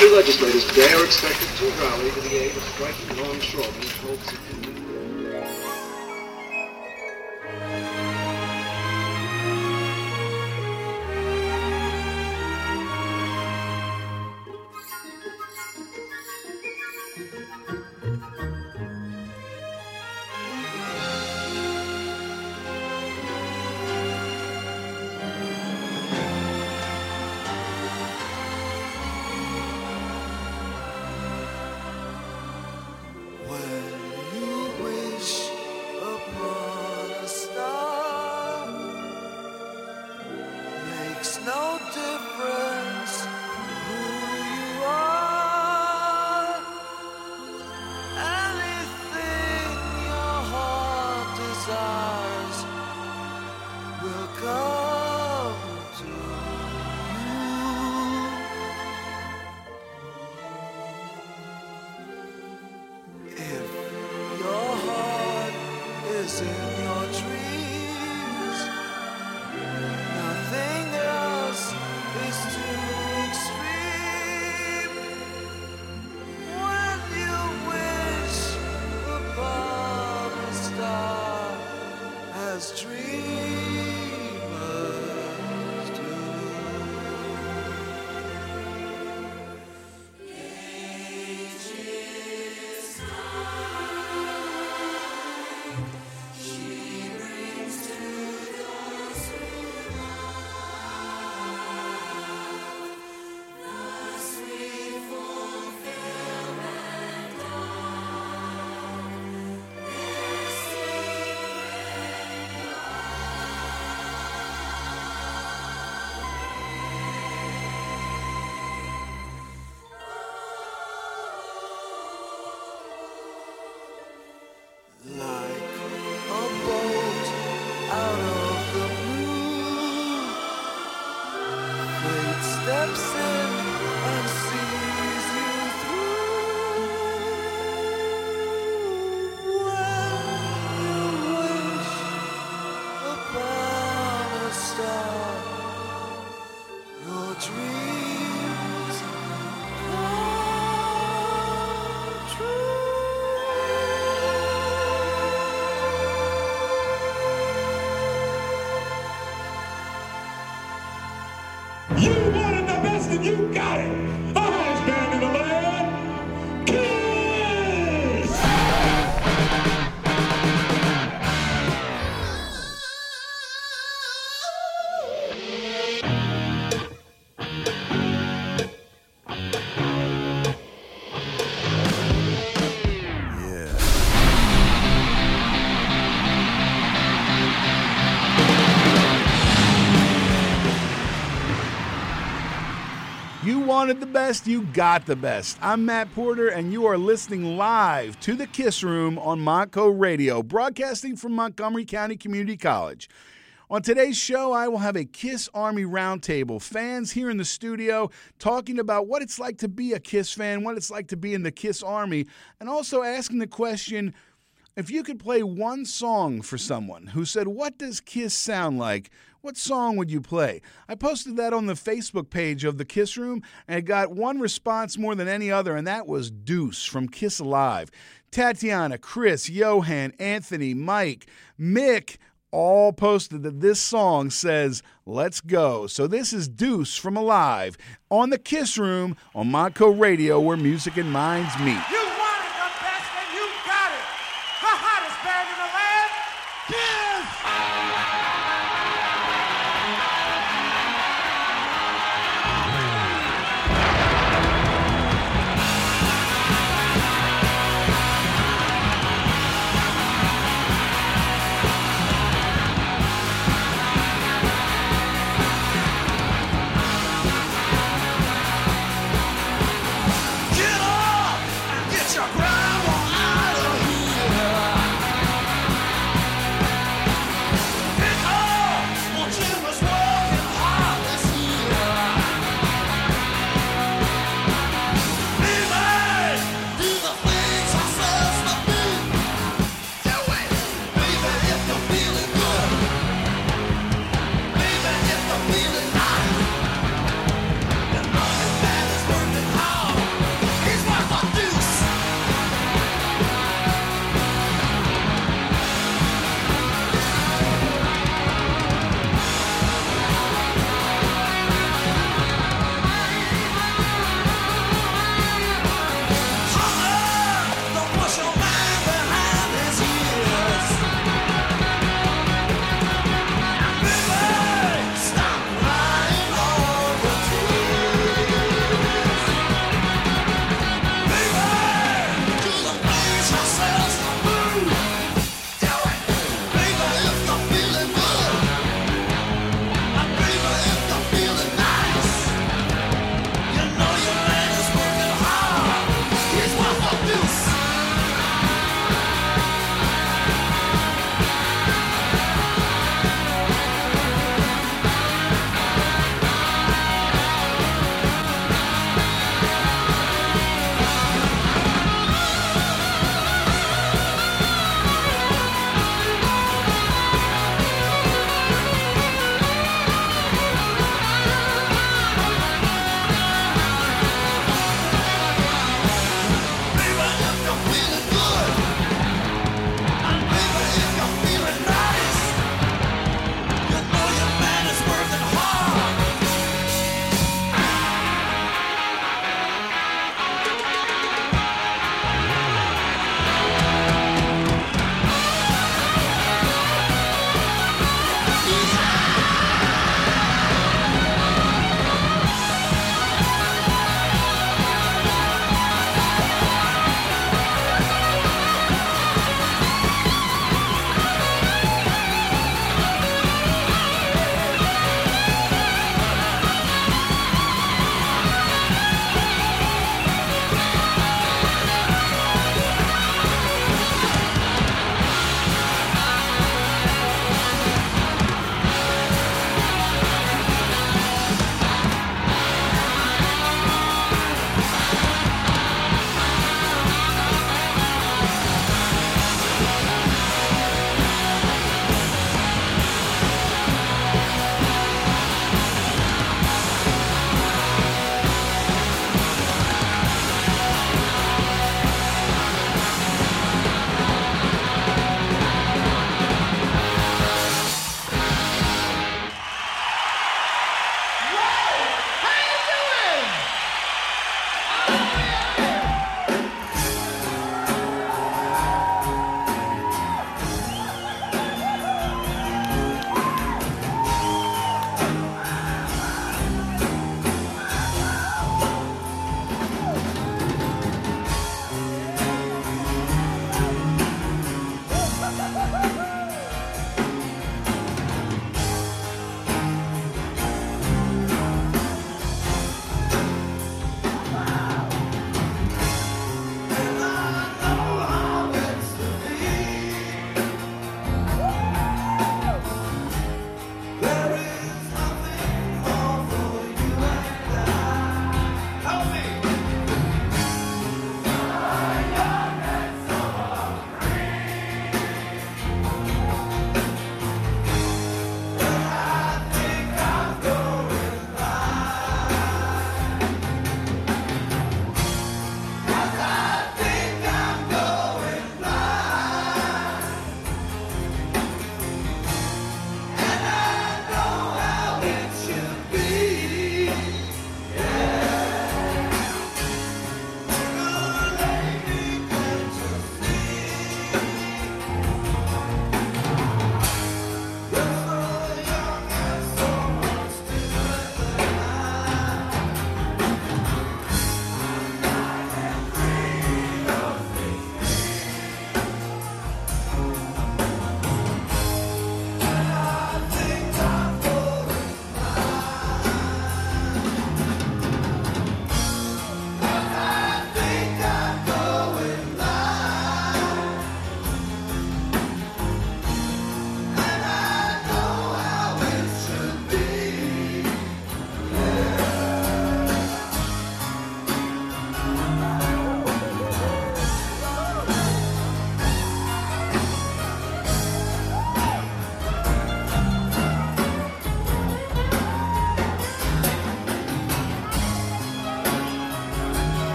County legislators today are expected to rally to the aid of striking longshoremen in hopes of wanted the best, you got the best. I'm Matt Porter, and you are listening live to the Kiss Room on Montco Radio, broadcasting from Montgomery County Community College. On today's show, I will have a Kiss Army Roundtable. Fans here in the studio talking about what it's like to be a Kiss fan, what it's like to be in the Kiss Army, and also asking the question if you could play one song for someone who said, What does Kiss sound like? What song would you play? I posted that on the Facebook page of the Kiss Room and got one response more than any other, and that was Deuce from Kiss Alive. Tatiana, Chris, Johan, Anthony, Mike, Mick, all posted that this song says, Let's go. So this is Deuce from Alive on the Kiss Room on Montco Radio where music and minds meet. do doing?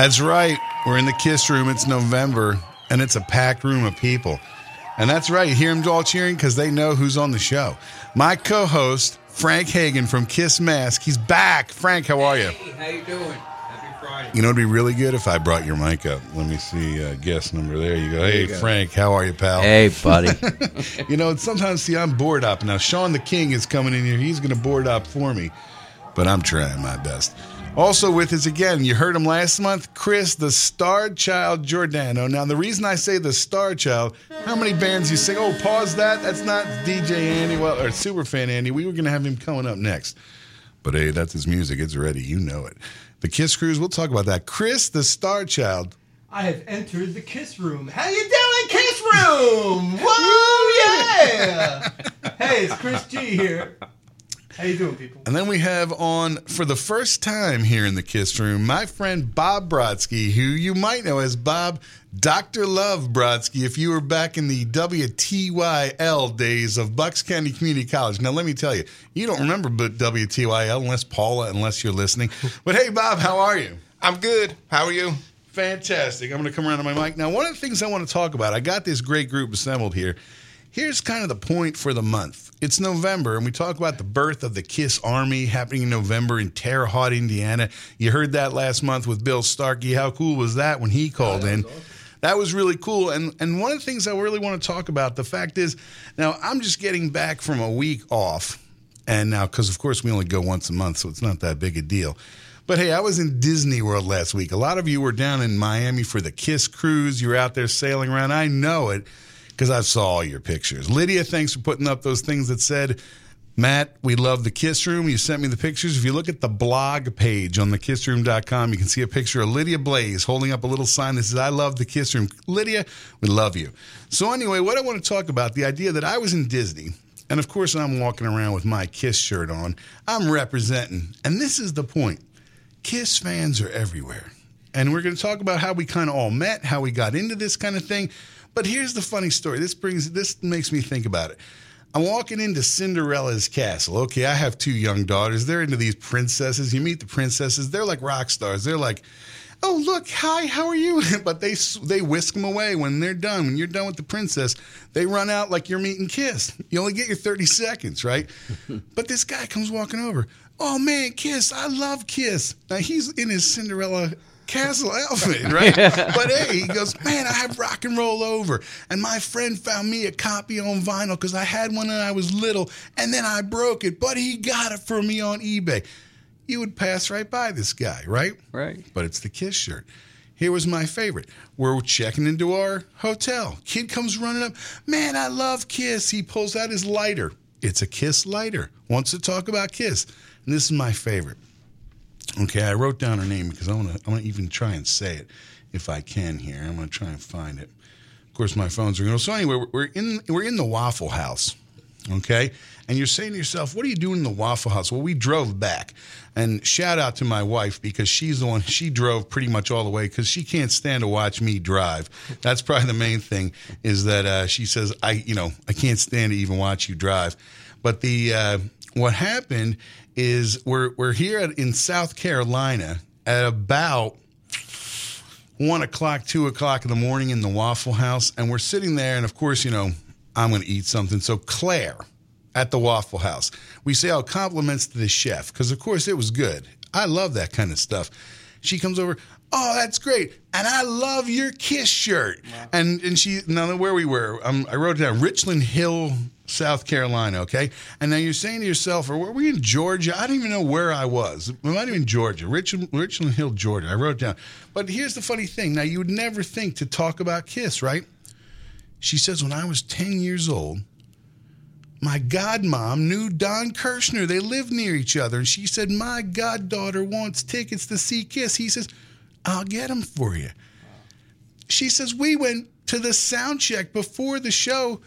That's right. We're in the Kiss Room. It's November, and it's a packed room of people. And that's right. You hear them all cheering because they know who's on the show. My co-host, Frank Hagen from Kiss Mask. He's back. Frank, how are you? Hey, how you doing? Happy Friday. You know, it'd be really good if I brought your mic up. Let me see uh, guest number. There you go. Hey, you go. Frank, how are you, pal? Hey, buddy. You know, sometimes, see, I'm bored up. Now, Sean the King is coming in here. He's going to board up for me, but I'm trying my best. Also with us again, you heard him last month, Chris, the Star Child Giordano. Now, the reason I say the Star Child, how many bands you sing? Oh, pause that. That's not DJ Andy, well, or Superfan Andy. We were going to have him coming up next. But hey, that's his music. It's ready. You know it. The Kiss Cruise, we'll talk about that. Chris, the Star Child. I have entered the kiss room. How you doing, kiss room? Whoa, yeah! hey, it's Chris G here. How you doing, people? And then we have on, for the first time here in the Kiss Room, my friend Bob Brodsky, who you might know as Bob Dr. Love Brodsky if you were back in the WTYL days of Bucks County Community College. Now, let me tell you, you don't remember but WTYL unless Paula, unless you're listening. But hey, Bob, how are you? I'm good. How are you? Fantastic. I'm going to come around to my mic. Now, one of the things I want to talk about, I got this great group assembled here. Here's kind of the point for the month. It's November, and we talk about the birth of the Kiss Army happening in November in Terre Haute, Indiana. You heard that last month with Bill Starkey. How cool was that when he called in? That was really cool. And and one of the things I really want to talk about, the fact is, now I'm just getting back from a week off. And now, because of course we only go once a month, so it's not that big a deal. But hey, I was in Disney World last week. A lot of you were down in Miami for the Kiss cruise. You were out there sailing around. I know it because I saw all your pictures. Lydia, thanks for putting up those things that said, Matt, we love the Kiss Room. You sent me the pictures. If you look at the blog page on thekissroom.com, you can see a picture of Lydia Blaze holding up a little sign that says, I love the Kiss Room. Lydia, we love you. So, anyway, what I want to talk about the idea that I was in Disney. And of course, I'm walking around with my Kiss shirt on. I'm representing. And this is the point Kiss fans are everywhere. And we're going to talk about how we kind of all met, how we got into this kind of thing. But here's the funny story. This brings this makes me think about it. I'm walking into Cinderella's castle. Okay, I have two young daughters. They're into these princesses. You meet the princesses. They're like rock stars. They're like, "Oh, look, hi, how are you?" but they they whisk them away when they're done. When you're done with the princess, they run out like you're meeting Kiss. You only get your 30 seconds, right? but this guy comes walking over. Oh man, Kiss! I love Kiss. Now he's in his Cinderella castle outfit, right? but hey, he goes, man, I have rock and roll over, and my friend found me a copy on vinyl because I had one when I was little, and then I broke it, but he got it for me on eBay. You would pass right by this guy, right? Right. But it's the Kiss shirt. Here was my favorite. We're checking into our hotel. Kid comes running up. Man, I love Kiss. He pulls out his lighter. It's a Kiss lighter. Wants to talk about Kiss. And this is my favorite. Okay, I wrote down her name because I want to. I want to even try and say it if I can here. I'm to try and find it. Of course, my phone's ringing. So anyway, we're in we're in the Waffle House. Okay, and you're saying to yourself, "What are you doing in the Waffle House?" Well, we drove back, and shout out to my wife because she's the one. She drove pretty much all the way because she can't stand to watch me drive. That's probably the main thing. Is that uh, she says I, you know, I can't stand to even watch you drive. But the uh, what happened is we're we're here at, in South Carolina at about one o'clock, two o'clock in the morning in the Waffle House, and we're sitting there, and of course, you know, I'm going to eat something. So Claire at the Waffle House, we say our compliments to the chef because, of course, it was good. I love that kind of stuff. She comes over. Oh, that's great, and I love your Kiss shirt. And and she now where we were, um, I wrote it down. Richland Hill, South Carolina. Okay, and now you're saying to yourself, or were we in Georgia? I don't even know where I was. It might have been Georgia, Richland, Richland Hill, Georgia. I wrote it down. But here's the funny thing. Now you would never think to talk about Kiss, right? She says, when I was 10 years old, my godmom knew Don Kirshner. They lived near each other. And she said, My goddaughter wants tickets to see Kiss. He says, I'll get them for you. She says, We went to the sound check before the show.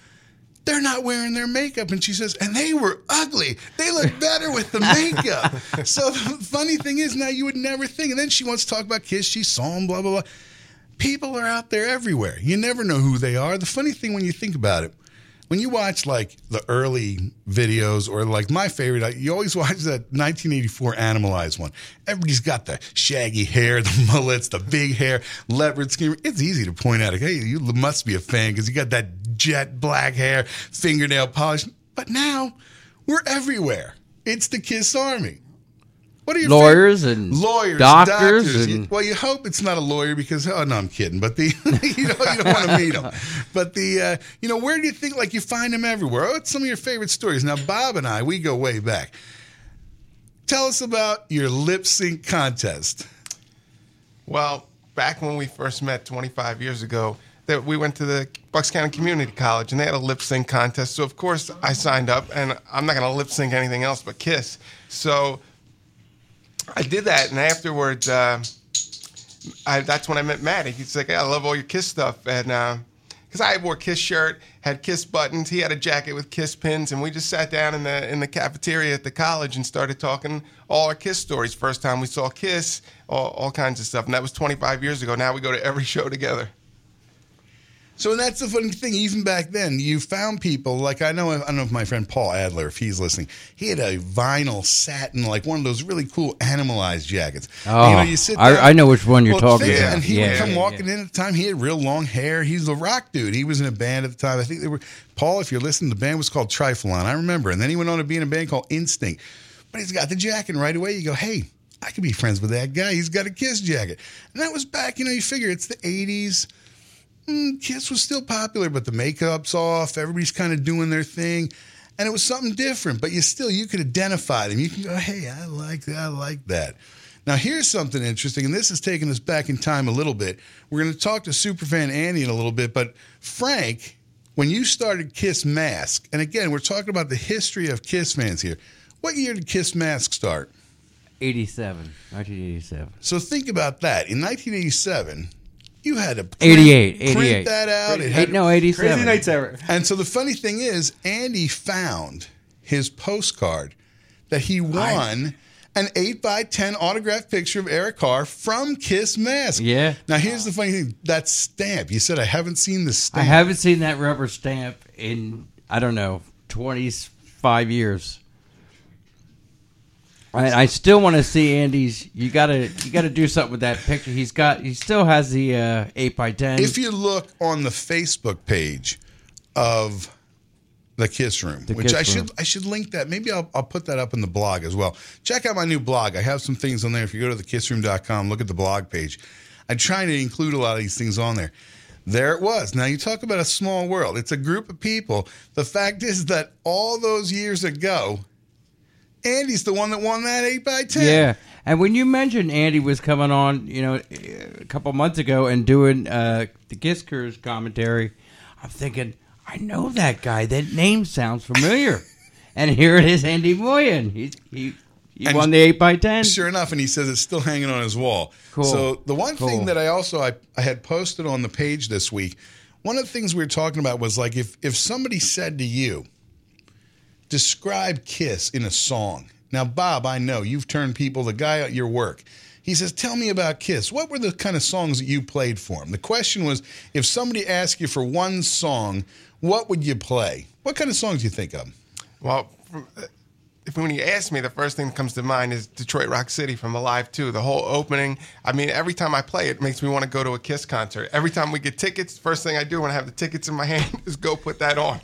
They're not wearing their makeup. And she says, and they were ugly. They look better with the makeup. so the funny thing is, now you would never think. And then she wants to talk about Kiss. She saw them, blah, blah, blah. People are out there everywhere. You never know who they are. The funny thing when you think about it, when you watch like the early videos or like my favorite, you always watch that 1984 Animalized one. Everybody's got the shaggy hair, the mullets, the big hair, leopard skin. It's easy to point out, hey, you must be a fan because you got that jet black hair, fingernail polish. But now we're everywhere. It's the Kiss Army. What are your Lawyers favorite- and lawyers, doctors doctors? and- well, you hope it's not a lawyer because oh no, I'm kidding. But the you know you don't want to meet them. But the uh, you know where do you think like you find them everywhere? Oh, it's some of your favorite stories. Now Bob and I we go way back. Tell us about your lip sync contest. Well, back when we first met 25 years ago, that we went to the Bucks County Community College and they had a lip sync contest. So of course I signed up, and I'm not going to lip sync anything else but Kiss. So I did that, and afterwards, uh, I, that's when I met Matt. He's like, "I love all your Kiss stuff," and because I wore Kiss shirt, had Kiss buttons, he had a jacket with Kiss pins, and we just sat down in the in the cafeteria at the college and started talking all our Kiss stories. First time we saw Kiss, all, all kinds of stuff, and that was 25 years ago. Now we go to every show together. So that's the funny thing. Even back then, you found people like I know. I don't know if my friend Paul Adler, if he's listening, he had a vinyl satin, like one of those really cool animalized jackets. Oh, you know, oh, you sit I- down- I know which one you're talking think- about. And he Yeah, would come yeah, walking in at the time. He had real long hair. He's a rock dude. He was in a band at the time. I think they were Paul. If you're listening, the band was called Triflon. I remember. And then he went on to be in a band called Instinct. But he's got the jacket, and right away you go, hey. I could be friends with that guy. He's got a Kiss jacket. And that was back, you know, you figure it's the 80s. Mm, Kiss was still popular, but the makeup's off. Everybody's kind of doing their thing, and it was something different. But you still you could identify them. You can go, "Hey, I like that. I like that." Now here's something interesting, and this is taking us back in time a little bit. We're going to talk to superfan Andy in a little bit, but Frank, when you started Kiss Mask, and again, we're talking about the history of Kiss fans here. What year did Kiss Mask start? 87, 1987. So think about that. In 1987, you had to print, 88, print 88. that out. It Eight, had, no, 87. Crazy nights ever. And so the funny thing is, Andy found his postcard that he won an 8 by 10 autographed picture of Eric Carr from Kiss Mask. Yeah. Now, here's the funny thing that stamp, you said, I haven't seen the stamp. I haven't seen that rubber stamp in, I don't know, 25 years. I, I still want to see Andy's. You gotta, you gotta do something with that picture. He's got, he still has the uh, eight by ten. If you look on the Facebook page of the Kiss Room, The which Kiss I Room. should I should link that. Maybe I'll, I'll put that up in the blog as well. Check out my new blog. I have some things on there. If you go to thekissroom.com, look at the blog page. I'm trying to include a lot of these things on there. There it was. Now you talk about a small world. It's a group of people. The fact is that all those years ago, Andy's the one that won that eight by ten. Yeah, and when you mentioned Andy was coming on, you know, a couple months ago and doing uh, the Kiss Cruise commentary, I'm thinking, I know that guy. That name sounds familiar. and here it is, Andy Moyen. He he, he And won the eight by ten. Sure enough, and he says it's still hanging on his wall. Cool. So the one Cool. thing that I also I, I had posted on the page this week, one of the things we were talking about was like if if somebody said to you, describe Kiss in a song. Now, Bob, I know you've turned people. The guy at your work, he says, "Tell me about Kiss. What were the kind of songs that you played for him?" The question was, if somebody asked you for one song, what would you play? What kind of songs do you think of? Well, if when you ask me, the first thing that comes to mind is Detroit Rock City from Alive 2. The whole opening. I mean, every time I play it, makes me want to go to a Kiss concert. Every time we get tickets, first thing I do when I have the tickets in my hand is go put that on.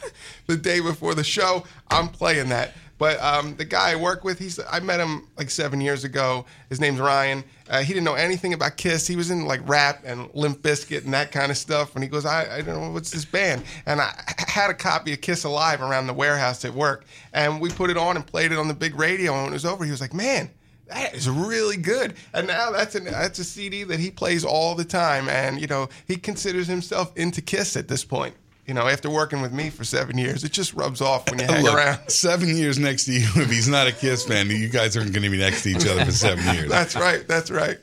the day before the show, I'm playing that. But um, the guy I work with, he's I met him like seven years ago. His name's Ryan. Uh, he didn't know anything about Kiss. He was in like rap and Limp Bizkit and that kind of stuff. And he goes, I, I don't know what's this band. And I had a copy of Kiss Alive around the warehouse at work, and we put it on and played it on the big radio. And when it was over, he was like, "Man, that is really good." And now that's an that's a CD that he plays all the time. And you know, he considers himself into Kiss at this point. You know, after working with me for seven years, it just rubs off when you hang Look, around. seven years next to you, if he's not a Kiss fan, you guys aren't going to be next to each other for seven years. That's right. That's right.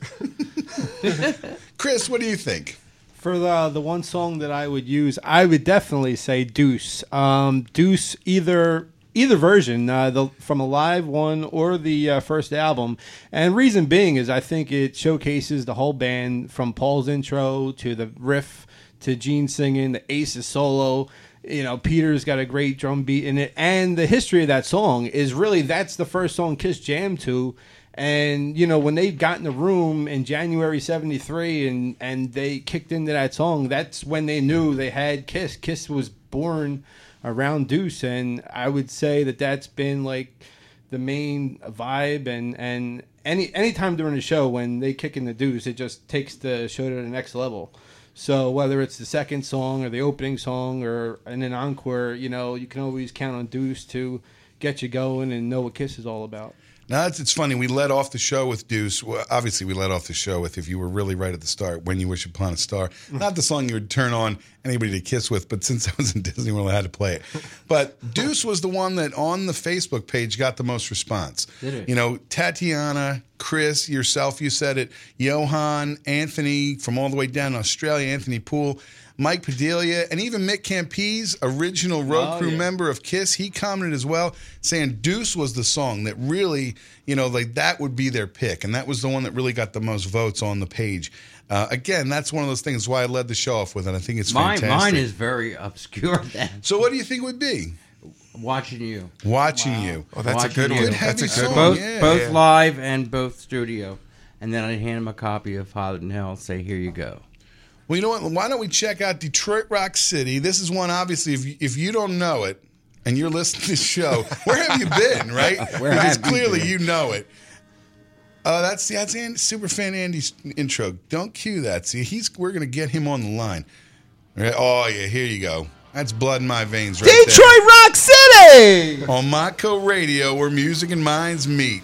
Chris, what do you think? For the the one song that I would use, I would definitely say Deuce. Um, Deuce, either either version, uh, the from a live one or the uh, first album. And reason being is I think it showcases the whole band from Paul's intro to the riff to Gene singing, the Ace's solo. you know, Peter's got a great drum beat in it, and the history of that song is really that's the first song Kiss jammed to. And you know when they got in the room in January '73 and and they kicked into that song, that's when they knew they had Kiss. Kiss was born around Deuce, and I would say that that's been like the main vibe and and any anytime during the show when they kick in the Deuce, it just takes the show to the next level. So whether it's the second song or the opening song or in an encore, you know, you can always count on Deuce to get you going and know what Kiss is all about. Now it's, it's funny. We led off the show with Deuce. Well, obviously, we led off the show with "If You Were Really Right at the Start," "When You Wish Upon a Star." Mm. Not the song you would turn on anybody to kiss with, but since I was in Disney World, I had to play it. But Deuce was the one that on the Facebook page got the most response. Did it? You know, Tatiana, Chris, yourself, you said it. Johan, Anthony from all the way down in Australia, Anthony Poole. Mike Padilla, and even Mick Campise, original road Oh, crew yeah. member of Kiss, he commented as well, saying Deuce was the song that really, you know, like that would be their pick, and that was the one that really got the most votes on the page. Uh, again, that's one of those things why I led the show off with it. I think it's Mine, fantastic. mine is very obscure. Then So, what do you think it would be? watching you, Watching you. Oh, that's a good you. one. Good That's a good song. one. both yeah. both Yeah. live and both studio, and then I'd hand him a copy of Hot in Hell. Say, here you go. Well, you know what? Why don't we check out Detroit Rock City? This is one, obviously, if you, if you don't know it and you're listening to the show, where have you been, right? Where because you clearly been? you know it. Oh, that's that's Andy, super fan Andy's intro. Don't cue that. See, he's we're gonna get him on the line. Right? Oh yeah, here you go. That's blood in my veins, right Detroit Rock City. on Montco Radio, where music and minds meet.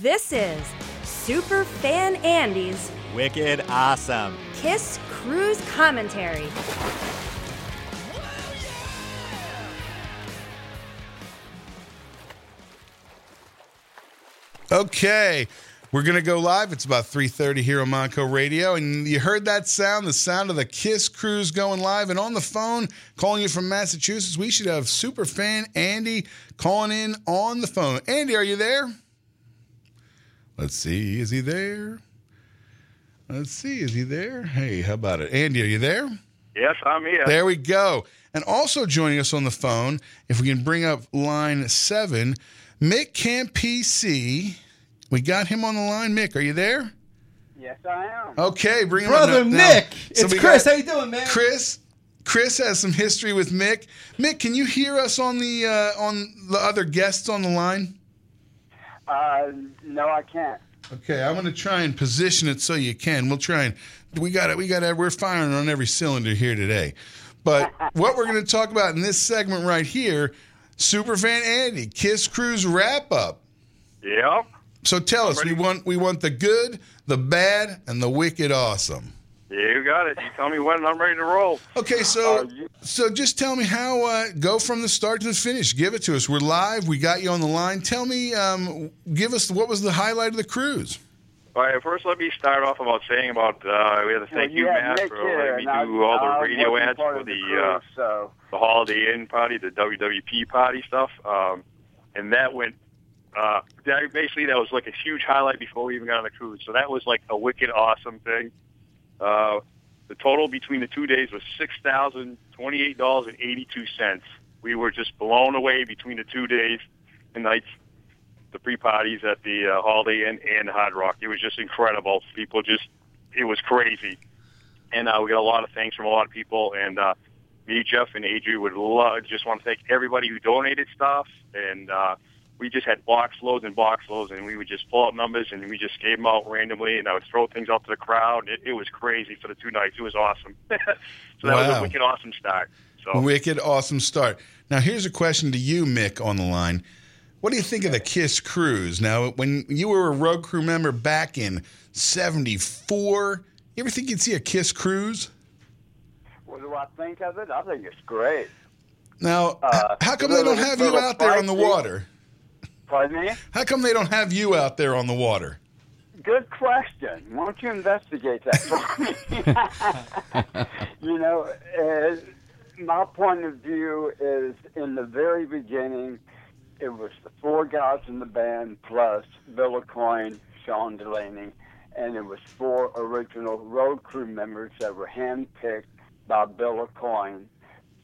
This is Super Fan Andy's Wicked awesome. Kiss Cruise Commentary. Okay. We're going to go live. It's about 3:30 here on Montco Radio and you heard that sound, the sound of the Kiss Cruise going live and on the phone calling you from Massachusetts. We should have super fan Andy calling in on the phone. Andy, are you there? Let's see. Is he there? Let's see. Is he there? Hey, how about it? Andy, are you there? Yes, I'm here. There we go. And also joining us on the phone, if we can bring up line seven, Mick Campise. We got him on the line. Mick, are you there? Yes, I am. Okay, bring him Brother up. Now- Brother Mick, so it's Chris. How you doing, man? Chris. Chris has some history with Mick. Mick, can you hear us on the uh, on the other guests on the line? Uh, no, I can't. Okay, I'm going to try and position it so you can. We'll try and we got it. We got it. We're firing on every cylinder here today. But what we're going to talk about in this segment right here, Superfan Andy, Kiss Cruise wrap up. Yep. So tell us, we want we want the good, the bad, and the wicked awesome. Yeah, you got it. You tell me when and I'm ready to roll. Okay, so so just tell me how uh, go from the start to the finish. Give it to us. We're live. We got you on the line. Tell me, um, give us what was the highlight of the cruise. All right, first let me start off about saying about uh, we have to thank you, yeah, Matt, Nick for letting me do all the radio ads for of the, the uh, cruise, so the Holiday Inn party, the WWP party stuff, um, and that went. Uh, that basically that was like a huge highlight before we even got on the cruise. So that was like a wicked awesome thing. Uh, the total between the two days was six thousand twenty-eight dollars and eighty-two cents. We were just blown away between the two days and nights, the pre-parties at the uh, Holiday Inn and Hard Rock. It was just incredible. People just, it was crazy, and uh, we got a lot of thanks from a lot of people. And uh, me, Jeff, and Adrian would love, just want to thank everybody who donated stuff. And uh, we just had box loads and box loads, and we would just pull out numbers and we just gave them out randomly. And I would throw things out to the crowd. It, it was crazy for the two nights. It was awesome. so that was a wicked awesome start. So Wicked awesome start. Now here's a question to you, Mick, on the line. What do you think of the Kiss cruise? Now, when you were a road crew member back in '74, you ever think you'd see a Kiss cruise? what do I think of it? I think it's great. Now, Uh, how come they don't have you out there on the pricey. water? Pardon me? How come they don't have you out there on the water? Good question. Why don't you investigate that for me? you know, uh, my point of view is in the very beginning, it was the four guys in the band plus Bill Aucoin, Sean Delaney, and it was four original road crew members that were handpicked by Bill Aucoin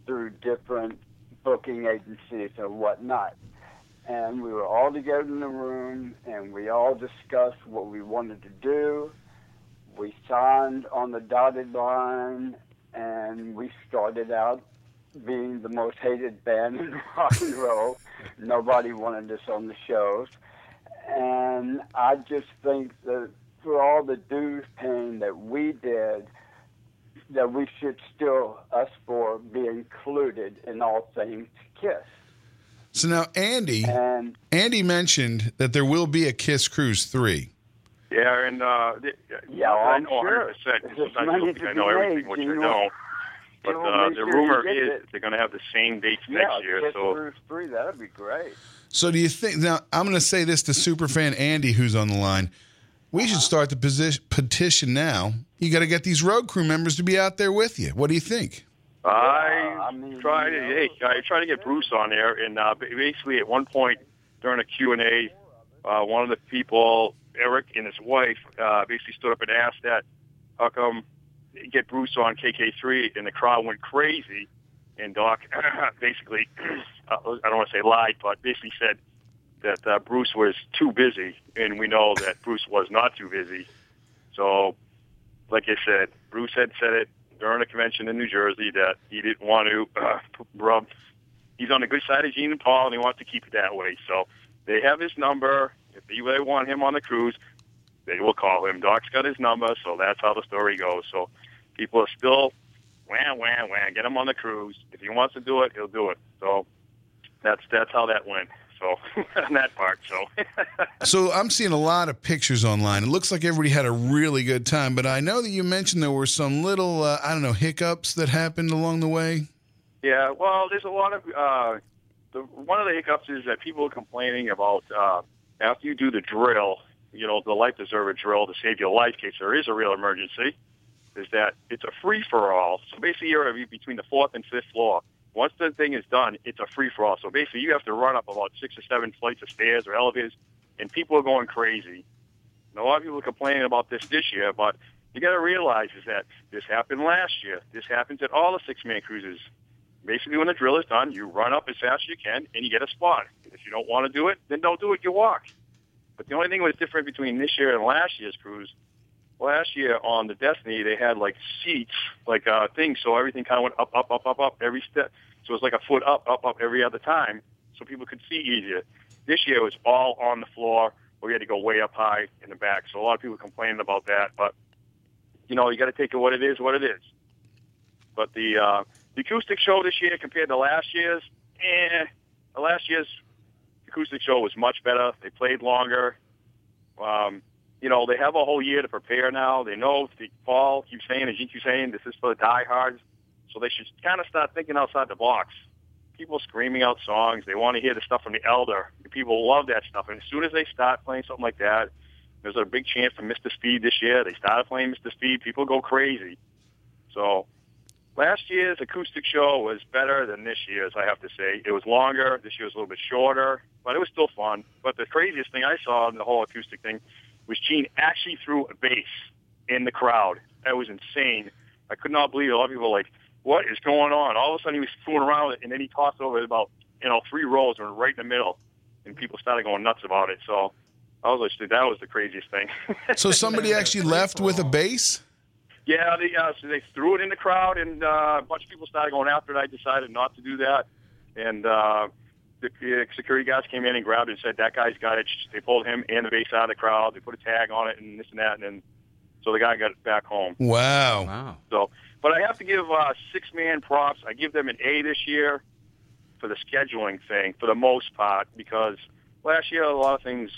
through different booking agencies and whatnot and we were all together in the room and we all discussed what we wanted to do. We signed on the dotted line and we started out being the most hated band in rock and roll. Nobody wanted us on the shows. And I just think that for all the dues paying that we did, that we should still, us four, be included in all things KISS. So now, Andy, And Andy mentioned that there will be a Kiss Cruise three. Yeah, and uh, Yeah, I I'm know sure. 100%. There's Sometimes money people think I be know everything, made, which you I know. don't. But uh, the sure rumor is it. they're going to have the same dates yeah, next year. Kiss So Cruise three, that'd be great. So do you think now I'm going to say this to superfan Andy who's on the line. We should start the position, petition now. You got to get these road crew members to be out there with you. What do you think? I, tried to, hey, I tried to get Bruce on there, and uh, basically at one point during a Q and A, uh, one of the people, Eric and his wife, uh, basically stood up and asked that, how come get Bruce on KK3, and the crowd went crazy, and Doc basically, uh, I don't want to say lied, but basically said that uh, Bruce was too busy, and we know that Bruce was not too busy. So, like I said, Bruce had said it during a convention in New Jersey that he didn't want to uh, rub. He's on the good side of Gene and Paul, and he wants to keep it that way. So they have his number. If they want him on the cruise, they will call him. Doc's got his number, so that's how the story goes. So people are still wah wah wah. Get him on the cruise. If he wants to do it, he'll do it. So that's that's how that went. So on that part, so So I'm seeing a lot of pictures online. It looks like everybody had a really good time, but I know that you mentioned there were some little, uh, I don't know, hiccups that happened along the way. yeah. Well, there's a lot of uh, the one of the hiccups is that people are complaining about uh, after you do the drill, you know, the life preserver drill to save your life in case there is a real emergency. Is that it's a free for all. So basically, you're between the fourth and fifth floor. Once the thing is done, it's a free for all. So basically, you have to run up about six or seven flights of stairs or elevators, and people are going crazy. And a lot of people are complaining about this this year, but you got to realize is that this happened last year. This happens at all the Sixthman cruises. Basically, when the drill is done, you run up as fast as you can, and you get a spot. If you don't want to do it, then don't do it. You walk. But the only thing that was different between this year and last year's cruise, last year on the Destiny, they had like seats, like uh, things, so everything kind of went up, up, up, up, up every step. So it was like a foot up, up, up every other time, so people could see easier. This year it was all on the floor, or you had to go way up high in the back. So a lot of people complaining about that, but you know, you got to take it what it is, what it is. But the uh, the acoustic show this year compared to last year's, eh, the last year's acoustic show was much better. They played longer. Um, you know, they have a whole year to prepare now. They know the Paul keeps saying, as you keep saying, this is for the diehards. So they should kind of start thinking outside the box. People screaming out songs. They want to hear the stuff from the elder. People love that stuff. And as soon as they start playing something like that, there's a big chance for Mr. Speed this year. They started playing Mr. Speed. People go crazy. So last year's acoustic show was better than this year's, I have to say. It was longer. This year was a little bit shorter, but it was still fun. But the craziest thing I saw in the whole acoustic thing was Gene actually threw a bass in the crowd. That was insane. I could not believe it. A lot of people were like, what is going on? All of a sudden he was fooling around with it, and then he tossed over about, you know, three rows and right in the middle. And people started going nuts about it. So I was like, that was the craziest thing. So somebody actually left with a bass? Yeah, they, uh, so they threw it in the crowd, and uh, a bunch of people started going after it. I decided not to do that, and uh, the uh, security guys came in and grabbed it and said, "That guy's got it." They pulled him and the bass out of the crowd. They put a tag on it and this and that, and then so the guy got it back home. Wow. Wow. So, but I have to give uh, Sixthman props. I give them an A this year for the scheduling thing for the most part because last year a lot of things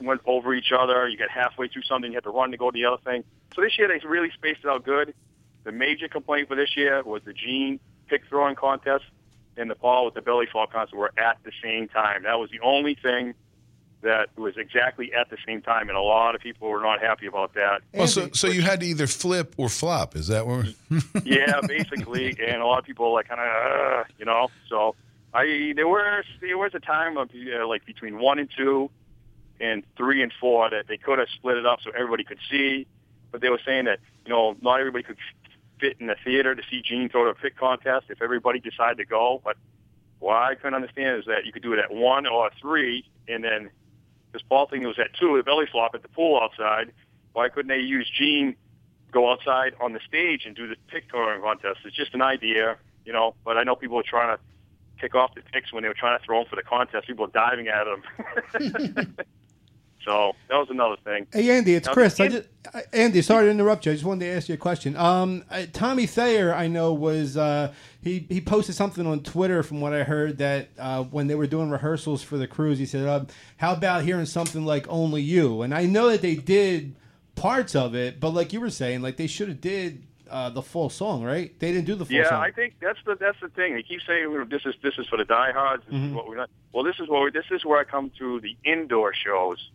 went over each other. You got halfway through something, you had to run to go to the other thing. So this year they really spaced it out good. The major complaint for this year was the Gene pick throwing contest and the Paul with the belly fall concert were at the same time. That was the only thing that was exactly at the same time, and a lot of people were not happy about that. Well, so, so you had to either flip or flop. Is that where? yeah, basically, and a lot of people like kind of, uh, you know. So I there was there was a time of uh, like between one and two, and three and four that they could have split it up so everybody could see, but they were saying that you know not everybody could fit in the theater to see Gene throw a pick contest if everybody decided to go. But what I couldn't understand is that you could do it at one or three, and then this Paul thing was at two, the belly flop at the pool outside. Why couldn't they use Gene go outside on the stage and do the pick throwing contest? It's just an idea, you know. But I know people were trying to kick off the picks when they were trying to throw them for the contest. People were diving at them. so that was another thing. Hey Andy, it's Now, Chris. I just, Andy, sorry to interrupt you. I just wanted to ask you a question. Um, uh, Tommy Thayer, I know was uh, he he posted something on Twitter from what I heard that uh, when they were doing rehearsals for the cruise, he said, uh, "How about hearing something like Only You?" And I know that they did parts of it, but like you were saying, like they should have did uh, the full song, right? They didn't do the full Yeah, song. Yeah, I think that's the that's the thing. They keep saying "Well, this is this is for the diehards. This Mhm. is what we're not. Well, this is what we, this is where I come to the indoor shows.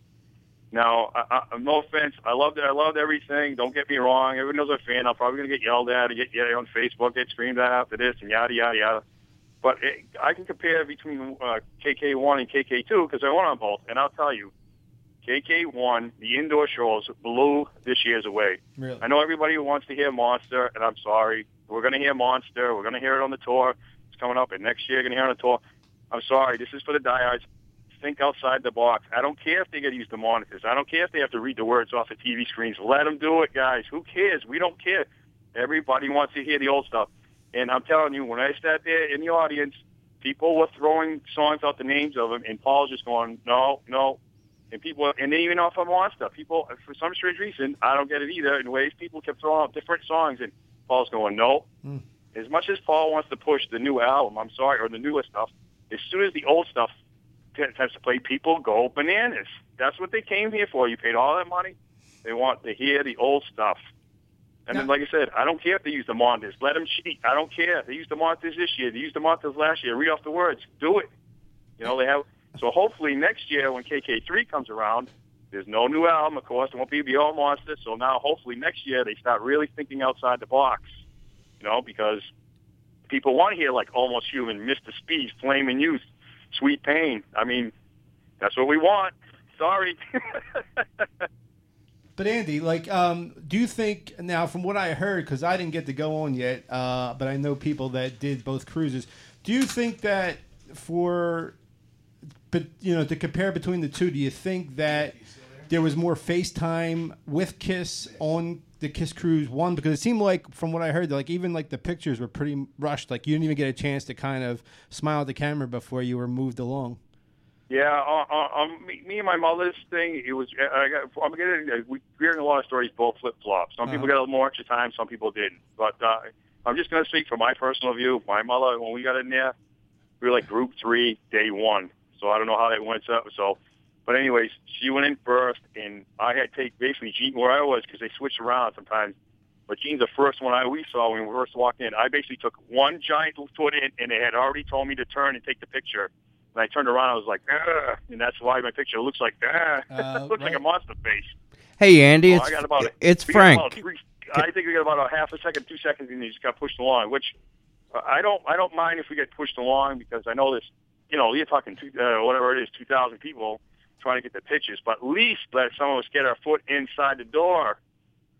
Now, I, I, no offense, I loved it. I loved everything. Don't get me wrong. Everyone knows I'm a fan. I'm probably gonna get yelled at, and get yeah, on Facebook, get screamed at after this, and yada yada yada. But it, I can compare between uh, KK1 and KK2 because I went on both, and I'll tell you, KK1, the indoor shows blew this year's away. Really? I know everybody wants to hear Monster, and I'm sorry. We're going to hear Monster. We're going to hear it on the tour. It's coming up, and next year you're going to hear it on the tour. I'm sorry. This is for the diehards. Think outside the box. I don't care if they got to use the monitors. I don't care if they have to read the words off the TV screens. Let them do it, guys. Who cares? We don't care. Everybody wants to hear the old stuff. And I'm telling you, when I sat there in the audience, people were throwing songs out the names of them, and Paul's just going, no, no. And people, and then even off of Monster, people, for some strange reason, I don't get it either. In ways, people kept throwing out different songs, and Paul's going, no. Hmm. As much as Paul wants to push the new album, I'm sorry, or the newest stuff, as soon as the old stuff tends to play people go bananas. That's what they came here for. You paid all that money. They want to hear the old stuff. And then, like I said, I don't care if they use the Monsters. Let them cheat. I don't care. They used the Monsters this year. They used the Monsters last year. Read off the words. Do it. You know, they have. So hopefully next year when KK3 comes around, there's no new album, of course. There won't be the old Monsters. So now hopefully next year they start really thinking outside the box. You know, because people want to hear like Almost Human, Mr. Speed, Flaming Youth, Sweet Pain. I mean, that's what we want. Sorry. But Andy, like, um, do you think now, from what I heard, because I didn't get to go on yet, uh, but I know people that did both cruises. Do you think that for, but you know, to compare between the two, do you think that there was more FaceTime with Kiss on the Kiss Cruise one? Because it seemed like, from what I heard, like even like the pictures were pretty rushed. Like you didn't even get a chance to kind of smile at the camera before you were moved along. Yeah, uh, uh, um, me, me and my mother's thing. It was. I got. I'm getting. Uh, we're hearing a lot of stories. Both flip flops. Some people Uh-huh. got a little more extra time. Some people didn't. But uh, I'm just going to speak from my personal view. My mother, when we got in there, we were like group three, day one. So I don't know how that went. up. So, but anyways, she went in first, and I had to take basically Gene where I was because they switched around sometimes. But Gene's the first one I we saw when we first walked in. I basically took one giant foot in, and they had already told me to turn and take the picture. And I turned around, I was like, ah, and that's why my picture looks like that. Uh, looks like a monster face. Hey, Andy, Oh, it's I got about it. it's We got Frank. about three- I think we got about a half a second, two seconds, and you just got pushed along. Which uh, I don't, I don't mind if we get pushed along because I know this. You know, you're talking two, uh, whatever it is, two thousand people trying to get the pictures, but at least let some of us get our foot inside the door.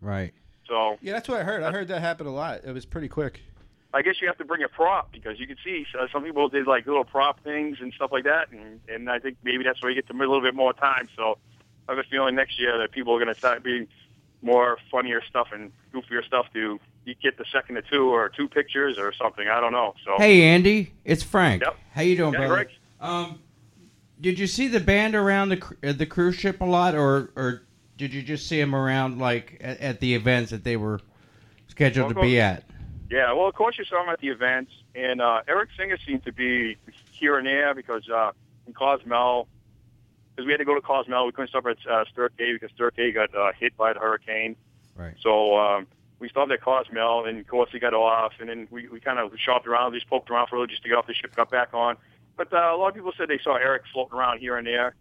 Right. So Yeah, that's what I heard. I heard that happen a lot. It was pretty quick. I guess you have to bring a prop because you can see uh, some people did like little prop things and stuff like that, and and I think maybe that's where you get to a little bit more time. So I have a feeling next year that people are going to start being more funnier stuff and goofier stuff to you get the second or two or two pictures or something. I don't know. So Hey, Andy, it's Frank. Yep. How you doing, Yeah, brother? Greg. Um, did you see the band around the uh, the cruise ship a lot, or or did you just see them around like at, at the events that they were scheduled to Well, be at? Yeah, well, of course you saw him at the events, and uh, Eric Singer seemed to be here and there because uh, in Cozumel, because we had to go to Cozumel, we couldn't stop at uh, Sturk because Sturk Bay got uh, hit by the hurricane. Right. So um, we stopped at Cozumel, and of course he got off, and then we, we kind of shopped around, just poked around for a little just to get off the ship, got back on. But uh, a lot of people said they saw Eric floating around here and there.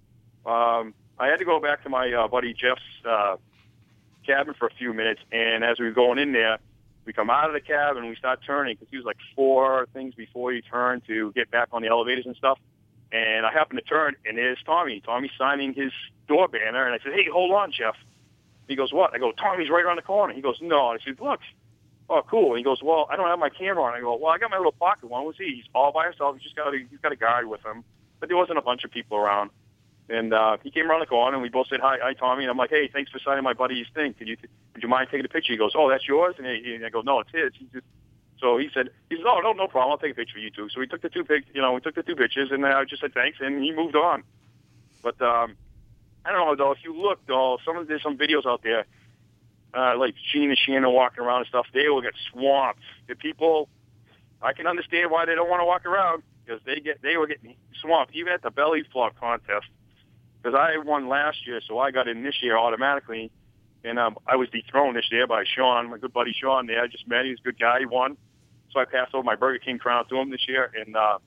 Um, I had to go back to my uh, buddy Jeff's uh, cabin for a few minutes, and as we were going in there, we come out of the cab and we start turning because he was like four things before you turn to get back on the elevators and stuff. And I happened to turn, and there's Tommy. Tommy signing his door banner, and I said, "Hey, hold on, Jeff." He goes, "What?" I go, "Tommy's right around the corner." He goes, "No." I said, "Look." Oh, cool. And he goes, "Well, I don't have my camera on." I go, "Well, I got my little pocket one. What's he? He's all by himself. He's just got a he's got a guard with him, but there wasn't a bunch of people around." And uh, he came around the corner, and we both said hi, hi, Tommy. And I'm like, "Hey, thanks for signing my buddy's thing. Could you would you mind taking a picture?" He goes, "Oh, that's yours." And, he, and I go, "No, it's his." He just so he said, he said, "Oh, no, no problem. I'll take a picture of you two." So we took the two pic, you know, we took the two pictures, and I just said thanks, and he moved on. But um, I don't know though. If you look though, some of there's some videos out there, uh, like Gene and Shannon walking around and stuff. They will get swamped. The people, I can understand why they don't want to walk around because they get they were getting swamped even at the belly flop contest. Because I won last year, so I got in this year automatically, and um, I was dethroned this year by Sean, my good buddy Sean. There, I just met. He's a good guy. He won, so I passed over my Burger King crown to him this year. And uh,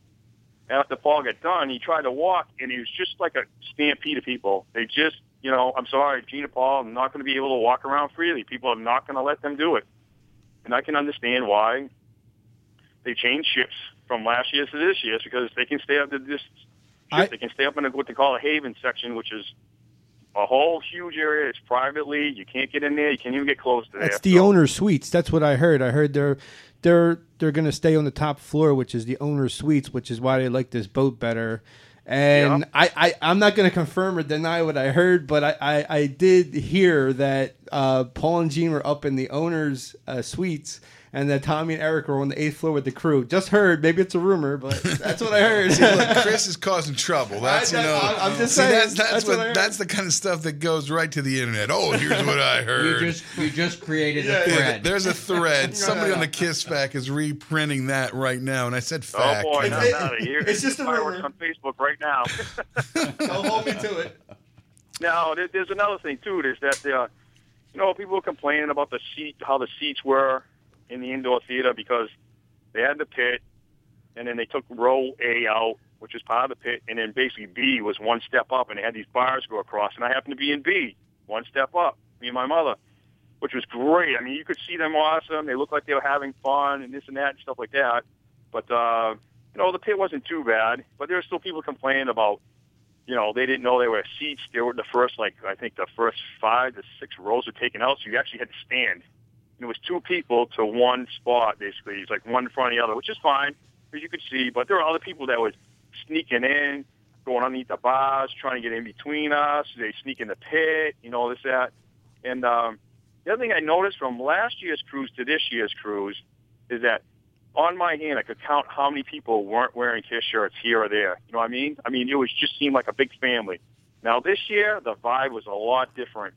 after Paul got done, he tried to walk, and he was just like a stampede of people. They just, you know, I'm sorry, and Paul, I'm not going to be able to walk around freely. People are not going to let them do it, and I can understand why they changed ships from last year to this year because they can stay up to this. I- they can stay up in a, what they call a haven section, which is a whole huge area. It's privately. You can't get in there. You can't even get close to there. That's the owner's suites. That's what I heard. I heard they're they're they're going to stay on the top floor, which is the owner's suites, which is why they like this boat better. And I, I, I'm not going to confirm or deny what I heard, but I, I, I did hear that uh, Paul and Gene were up in the owner's uh, suites and that Tommy and Eric were on the eighth floor with the crew. Just heard. Maybe it's a rumor, but that's what I heard. See, look, Chris is causing trouble. That's you I- know. I- I'm just see, saying, That's, that's, that's what, what that's the kind of stuff that goes right to the internet. Oh, here's what I You heard. just you just created Yeah, a yeah, thread. there's a thread. No, Somebody no, on the Kiss Fact is reprinting that right now, and I said fact. Oh fact. boy, you not know. now to it's just a fireworks rumor. on Facebook right right now. Don't hold me to it. Now, there's another thing too. Is that uh, you know people were complaining about the seat, how the seats were in the indoor theater because they had the pit, and then they took row A out, which is part of the pit, and then basically B was one step up, and they had these bars go across, and I happened to be in B, one step up, me and my mother, which was great. I mean, you could see them awesome. They looked like they were having fun and this and that and stuff like that. But uh, you know, the pit wasn't too bad, but there were still people complaining about you know, they didn't know they were seats. They were the first, like, I think the first five to six rows were taken out, so you actually had to stand. It was two people to one spot, basically. It's like one in front of the other, which is fine, because you could see. But there were other people that were sneaking in, going underneath the bars, trying to get in between us. They sneak in the pit, you know, this, that. And um, the other thing I noticed from last year's cruise to this year's cruise is that on my hand, I could count how many people weren't wearing Kiss shirts here or there. You know what I mean? I mean, it was just seemed like a big family. Now this year, the vibe was a lot different.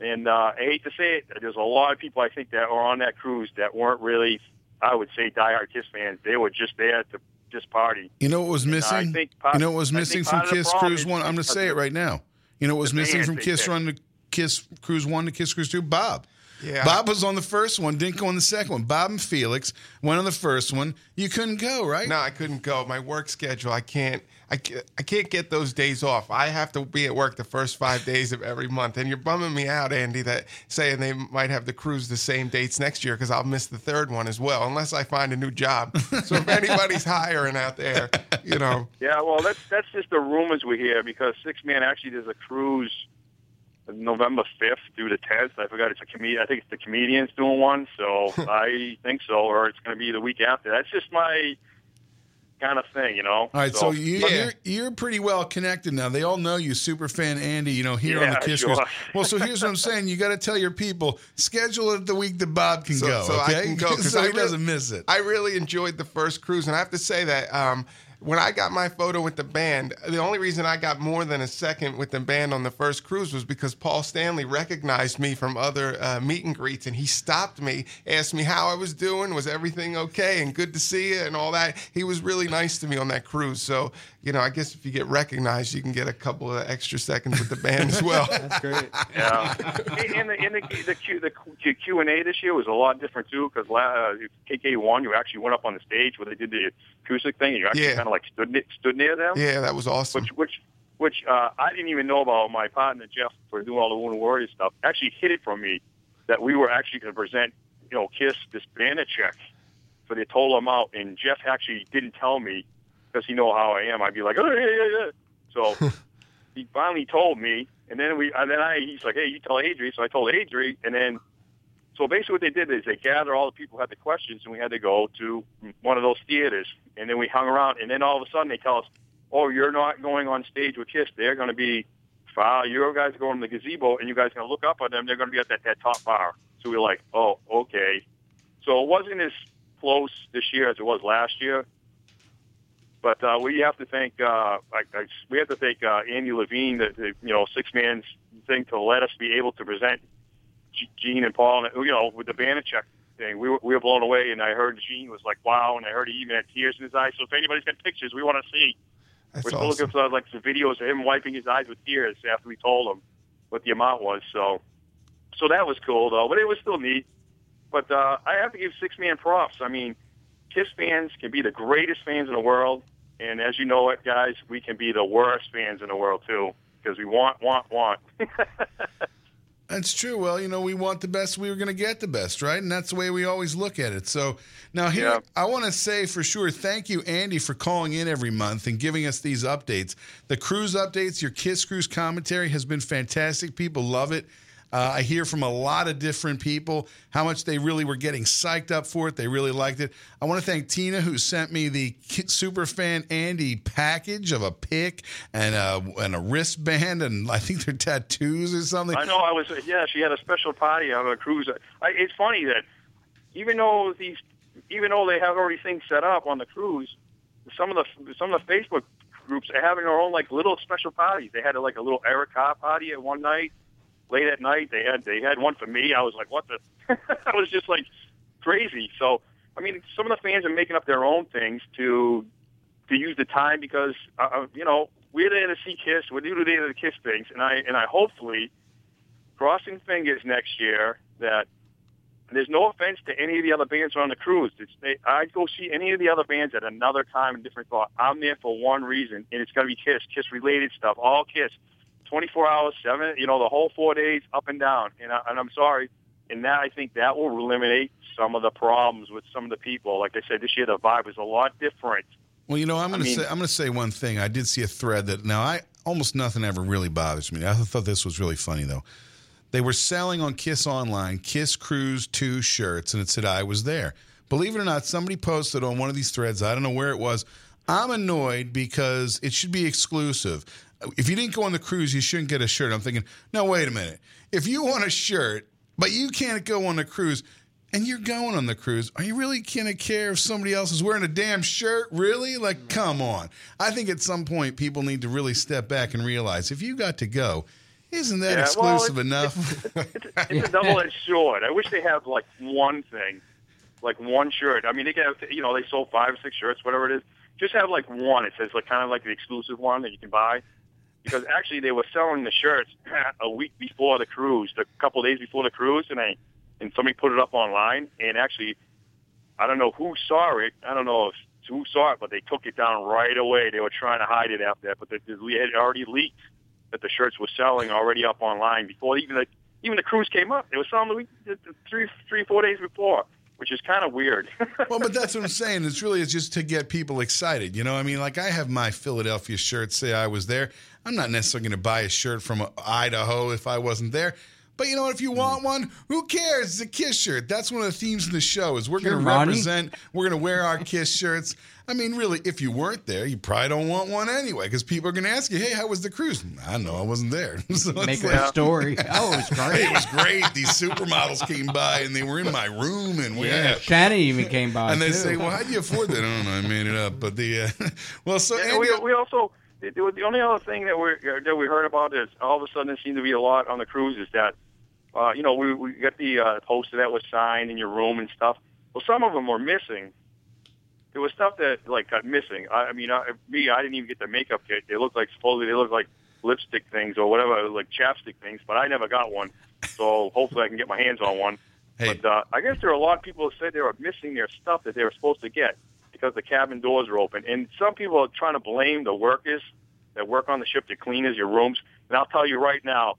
And uh, I hate to say it, there's a lot of people I think that were on that cruise that weren't really, I would say, diehard Kiss fans. They were just there to just party. You know what was And, I missing? think part- you know what was missing from part of the Kiss Cruise One? I'm going to say it right now. You know what was missing from Kiss. Run to Kiss Cruise One to Kiss Cruise Two? Bob. Yeah. Bob was on the first one, didn't go on the second one. Bob and Felix went on the first one. You couldn't go, right? No, I couldn't go. My work schedule, I can't. I can't, I can't get those days off. I have to be at work the first five days of every month, and you're bumming me out, Andy. That saying they might have the cruise the same dates next year because I'll miss the third one as well, unless I find a new job. so if anybody's hiring out there, you know, Yeah, well, that's that's just the rumors we hear because Sixthman actually does a cruise November fifth through the tenth. I forgot it's a comedian. I think it's the comedians doing one. So I think so, or it's going to be the week after. That's just my kind of thing, you know. All right, so, you, Yeah. you're you're pretty well connected now. They all know you, super fan Andy. You know here on the Yeah, Kiss sure. Cruise. Well, so here's what I'm saying: you got to tell your people schedule it the week that Bob can so, go. so okay, I can go because so he really- doesn't miss it. I really enjoyed the first cruise, and I have to say that um, when I got my photo with the band, the only reason I got more than a second with the band on the first cruise was because Paul Stanley recognized me from other uh, meet and greets, and he stopped me, asked me how I was doing, was everything okay, and good to see you, and all that. He was really nice to me on that cruise. So, you know, I guess if you get recognized, you can get a couple of extra seconds with the band as well. That's great. Yeah, and the and the the Q the Q- Q and A this year was a lot different too because uh, KK one you actually went up on the stage where they did the acoustic thing and you actually Yeah. kind of like stood ne- stood near them. yeah, that was awesome. which which which uh, I didn't even know about. My partner Jeff for doing all the Wounded Warrior stuff actually hid it from me that we were actually going to present, you know, Kiss this banner check for the total amount, and Jeff actually didn't tell me because he know how I am. I'd be like, oh yeah yeah yeah. So he finally told me, and then we and then I he's like, hey, you tell Adri. So I told Adri, and then. So basically, what they did is they gathered all the people who had the questions, and we had to go to one of those theaters, and then we hung around, and then all of a sudden they tell us, oh, you're not going on stage with Kiss. They're going to be, uh, far. You guys are going to the gazebo, and you guys are going to look up at them. They're going to be at that, that top bar. So we were like, oh, okay. So it wasn't as close this year as it was last year. But uh, we have to thank, uh, like, I, we have to thank uh, Andy Levine, the, the you know Sixthman's thing, to let us be able to present Gene and Paul, and, you know, with the banner check thing. We were we were blown away, and I heard Gene was like, "Wow!" and I heard he even had tears in his eyes. So if anybody's got pictures, we want to see. That's we're still awesome. looking for like some videos of him wiping his eyes with tears after we told him what the amount was. So, so that was cool though, but it was still neat. But uh, I have to give Sixthman props. I mean, Kiss fans can be the greatest fans in the world, and as you know it, guys, we can be the worst fans in the world too because we want, want, want. That's true. Well, you know, we want the best. We were going to get the best, right? And that's the way we always look at it. So now here, Yeah. I want to say for sure, thank you, Andy, for calling in every month and giving us these updates. The cruise updates, your Kiss Cruise commentary has been fantastic. People love it. Uh, I hear from a lot of different people how much they really were getting psyched up for it. They really liked it. I want to thank Tina who sent me the super fan Andy package of a pick and a and a wristband and I think they're tattoos or something. I know. I was. Yeah, she had a special party on a cruise. I, it's funny that even though these, even though they have already things set up on the cruise, some of the some of the Facebook groups are having their own like little special parties. They had like a little Eric Carr party at one night. Late at night, they had they had one for me. I was like, what the? I was just like crazy. So I mean, some of the fans are making up their own things to to use the time because uh, uh, you know we're there to see Kiss. We're there to the Kiss things, and I and I hopefully crossing fingers next year that there's no offense to any of the other bands on the cruise. It's, they, I'd go see any of the other bands at another time and different thought. I'm there for one reason, and it's going to be Kiss, Kiss related stuff, all Kiss, 24 hours, seven, you know, the whole four days, up and down. And, I, and I'm sorry, and that I think that will eliminate some of the problems with some of the people. Like I said, this year the vibe was a lot different. Well, you know, I'm going to say I'm going to say one thing. I did see a thread that now I almost nothing ever really bothers me. I thought this was really funny though. They were selling on Kiss Online Kiss Cruise 2 shirts and it said I was there. Believe it or not, somebody posted on one of these threads, I don't know where it was. I'm annoyed because it should be exclusive. If you didn't go on the cruise, you shouldn't get a shirt. I'm thinking, no, wait a minute. If you want a shirt, but you can't go on the cruise, and you're going on the cruise, are you really gonna care if somebody else is wearing a damn shirt? Really? Like, come on. I think at some point people need to really step back and realize if you got to go, isn't that Yeah, well, exclusive it's- enough? It's a double-edged sword. I wish they had like one thing, like one shirt. I mean, they could have, you know, they sold five or six shirts, whatever it is. Just have like one. It says like kind of like the exclusive one that you can buy. Because actually, they were selling the shirts a week before the cruise, a couple of days before the cruise, and I and somebody put it up online. And actually, I don't know who saw it. I don't know if who saw it, but they took it down right away. They were trying to hide it after that, but the, had already leaked that the shirts were selling already up online before even the even the cruise came up. They were selling the week, three three four days before, which is kind of weird. well, but that's what I'm saying. It's really it's just to get people excited. You know, I mean, like I have my Philadelphia shirt. Say I was there. I'm not necessarily going to buy a shirt from Idaho if I wasn't there. But you know what? If you want one, who cares? It's a Kiss shirt. That's one of the themes of the show. Is we're going to represent. We're going to wear our Kiss shirts. I mean, really, if you weren't there, you probably don't want one anyway, because people are going to ask you, "Hey, how was the cruise?" I know I wasn't there. So Make like- up a story. Oh, it was great. it was great. These supermodels came by and they were in my room, and we Yeah, had Shannon even came by. and they too. say, "Well, how do you afford that?" I don't know. I made it up, but the uh, well, so Yeah, Andy, we, we also the, the only other thing that we that we heard about is all of a sudden it seemed to be a lot on the cruise is that uh, you know we we got the uh, poster that was signed in your room and stuff. Well, some of them were missing. There was stuff that like got missing. I, I mean, I, me, I didn't even get the makeup kit. They looked like supposedly they looked like lipstick things or whatever, like chapstick things, but I never got one. So hopefully I can get my hands on one. Hey. But uh, I guess there are a lot of people that said they were missing their stuff that they were supposed to get because the cabin doors are open. And some people are trying to blame the workers that work on the ship, the cleaners, your rooms. And I'll tell you right now,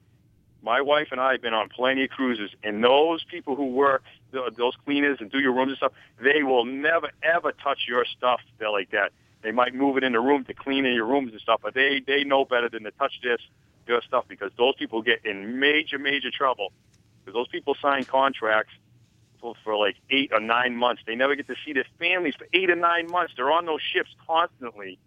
my wife and I have been on plenty of cruises, and those people who work, those cleaners and do your rooms and stuff, they will never ever touch your stuff. They're like that. They might move it in the room to clean in your rooms and stuff, but they they know better than to touch this your stuff because those people get in major major trouble because those people sign contracts for, for like eight or nine months. They never get to see their families for eight or nine months. They're on those ships constantly.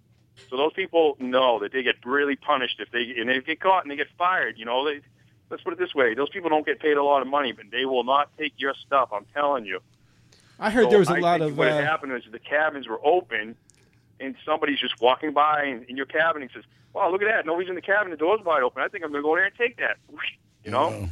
So those people know that they get really punished if they and they get caught and they get fired. You know, they, let's put it this way: those people don't get paid a lot of money, but they will not take your stuff. I'm telling you. I heard So there was a I lot think of. what Uh, happened is the cabins were open, and somebody's just walking by in, in your cabin and says, "Wow, look at that! Nobody's in the cabin. The door's wide open. I think I'm going to go there and take that." You know.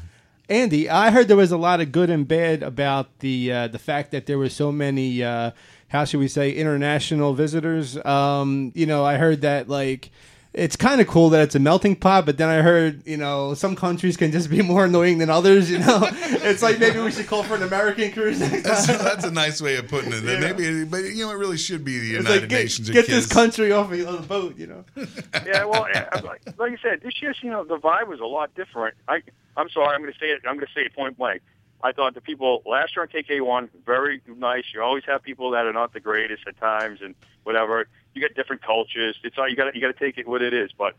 Andy, I heard there was a lot of good and bad about the uh, the fact that there were so many, uh, how should we say, international visitors. Um, you know, I heard that like it's kind of cool that it's a melting pot, but then I heard you know some countries can just be more annoying than others. You know, it's like maybe we should call for an American cruise that's, that's a nice way of putting it. Maybe, but you know, it really should be the It's United like, get, Nations. get this country off of the boat, you know. yeah, well, like, like I said, this year, you know, the vibe was a lot different. I, I'm sorry, I'm going to say it. I'm going to say it point blank. I thought the people last year on KK1 very nice. You always have people that are not the greatest at times and whatever. You got different cultures. It's all you got. You got to take it what it is. But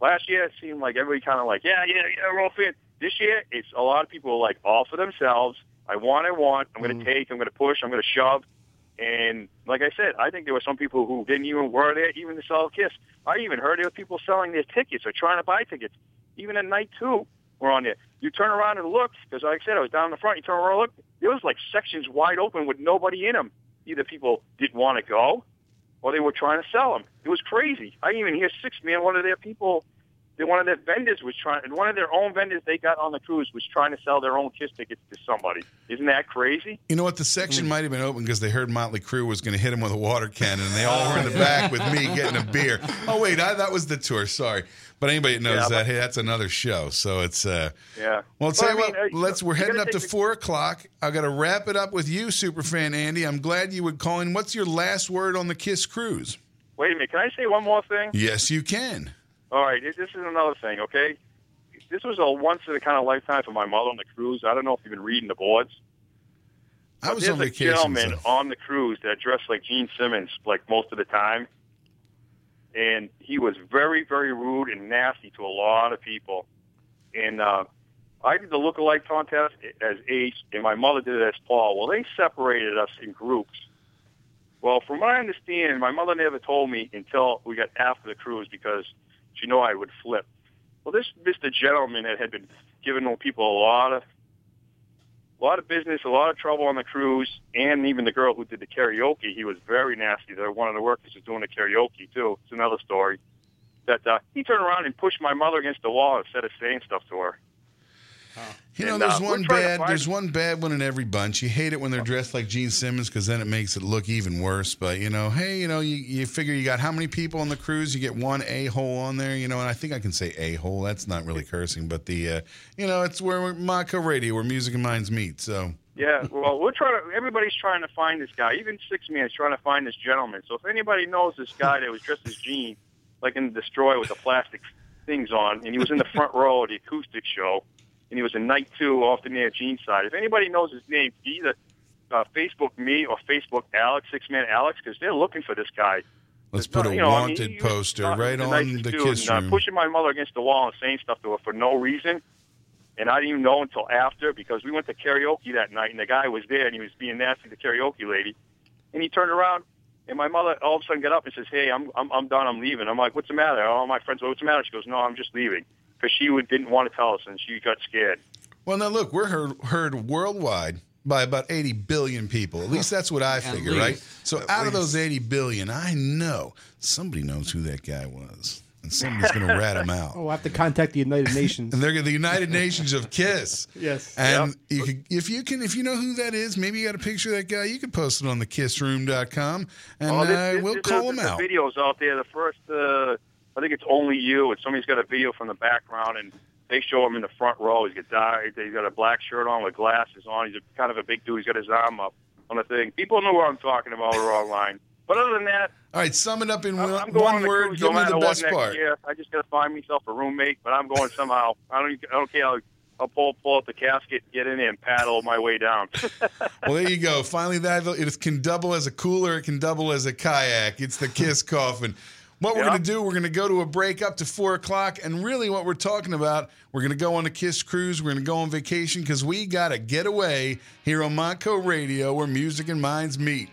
last year it seemed like everybody kind of like, yeah, yeah, yeah, we're all fit. This year it's a lot of people like all for themselves. I want, I want. I'm going to mm. take. I'm going to push. I'm going to shove. And like I said, I think there were some people who didn't even were there even to sell a kiss. I even heard there were people selling their tickets or trying to buy tickets. Even at night two, were on there. You turn around and look because, like I said, I was down in the front. You turn around and look. There was like sections wide open with nobody in them. Either people didn't want to go, or they were trying to sell them. It was crazy. I even hear Sixthman, one of their people one of their vendors was trying, and one of their own vendors they got on the cruise was trying to sell their own Kiss tickets to somebody. Isn't that crazy? You know what? The section might have been open because they heard Motley Crue was going to hit him with a water cannon, and they all were in the back with me getting a beer. Oh wait, I, that was the tour. Sorry, but anybody that knows Yeah, that, hey, that's another show. So it's uh, Yeah. Well, tell Well, you I mean, what. let's. We're heading up to the- four o'clock. I got to wrap it up with you, superfan Andy. I'm glad you would call in. What's your last word on the Kiss cruise? Wait a minute. Can I say one more thing? Yes, you can. All right, this is another thing, okay? This was a once in a kind of lifetime for my mother on the cruise. I don't know if you've been reading the boards. I was there's on a vacation. gentleman so- on the cruise that dressed like Gene Simmons, like most of the time, and he was very, very rude and nasty to a lot of people. And uh, I did the look-alike contest as Ace, and my mother did it as Paul. Well, they separated us in groups. Well, from what I understand, my mother never told me until we got after the cruise because she know I would flip. Well, this Mr. Gentleman that had been giving people a lot of a lot of business, a lot of trouble on the cruise, and even the girl who did the karaoke, he was very nasty. There, one of the workers was doing the karaoke too. It's another story. That uh, he turned around and pushed my mother against the wall instead of saying stuff to her. You know, And, there's uh, one bad. There's one bad one in every bunch. You hate it when they're dressed like Gene Simmons because then it makes it look even worse. But you know, hey, you know, you, you figure you got how many people on the cruise? You get one a hole on there. You know, and I think I can say a hole. That's not really cursing, but the uh, you know, it's where Montco Radio, where music and minds meet. So Yeah, well, we're trying to. Everybody's trying to find this guy. Even Sixthman is trying to find this gentleman. So if anybody knows this guy that was dressed as Gene, like in the Destroyer with the plastic things on, and he was in the front row of the acoustic show, and he was in night two off the near Gene side. If anybody knows his name, either uh, Facebook me or Facebook Alex Sixthman Alex, because they're looking for this guy. let's put a You know, I mean, wanted was poster right on the dude, kiss and, uh, room. pushing my mother against the wall and saying stuff to her for no reason. And I didn't even know until after because we went to karaoke that night and the guy was there and he was being nasty to the karaoke lady. And he turned around and my mother all of a sudden got up and says, "Hey, I'm I'm, I'm done. I'm leaving." I'm like, "What's the matter?" All my friends, "What's the matter?" She goes, "No, I'm just leaving." Because she would, didn't want to tell us and she got scared. Well, now look, we're heard, heard worldwide by about 80 billion people. At least that's what I figure, right? So At out of those 80 billion, I know somebody knows who that guy was. And somebody's going to rat him out. Oh, we'll have to contact the United Nations. And they're the United Nations of Kiss. Yes. And you could, if you can, if you know who that is, maybe you got a picture of that guy, you can post it on the kissroom.com and Oh, this- uh, this- we'll this- call there's him the out. Videos out there. The first, uh, I think it's only you, and somebody's got a video from the background, and they show him in the front row. He's got. He's got a black shirt on with glasses on. He's a, kind of a big dude. He's got his arm up on the thing. People know what I'm talking about. We're online. But other than that, All right, sum it up in I'm, one, I'm one word. cruise Give no me the best part. year. I just got to find myself a roommate, but I'm going somehow. I don't. I don't care. I'll, I'll pull pull out the casket, get in there, and paddle my way down. Well, there you go. Finally, that it can double as a cooler. It can double as a kayak. It's the Kiss coffin. What we're going to do, we're going to go to a break up to four o'clock. And really, what we're talking about, we're going to go on a Kiss cruise. We're going to go on vacation because we got to get away here on Montco Radio where music and minds meet.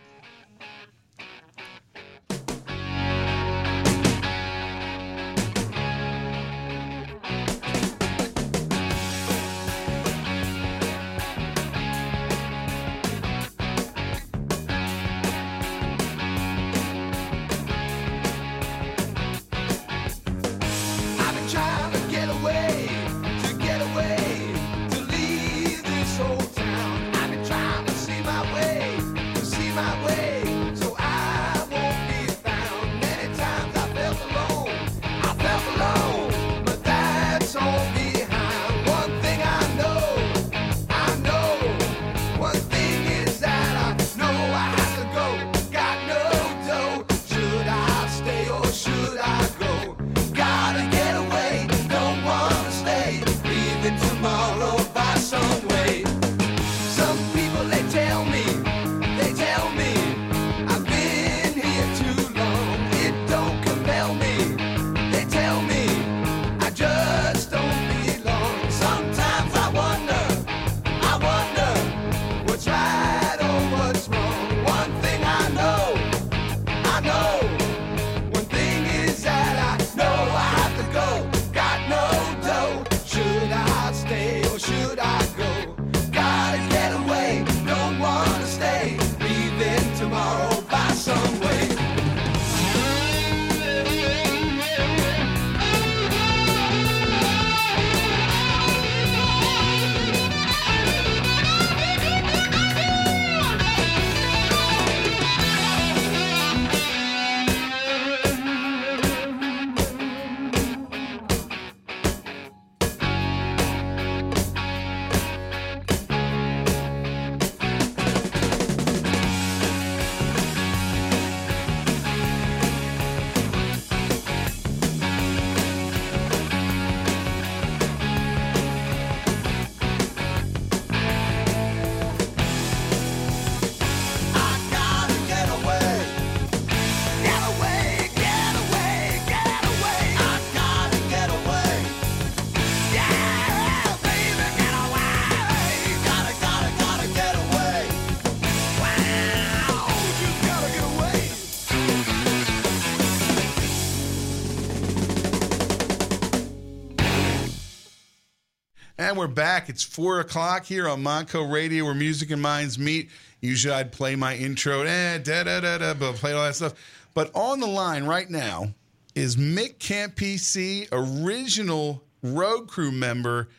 And we're back. It's four o'clock here on Montco Radio where music and minds meet. Usually I'd play my intro, eh, da da da da, but play all that stuff. But on the line right now is Mick Campise, original road crew member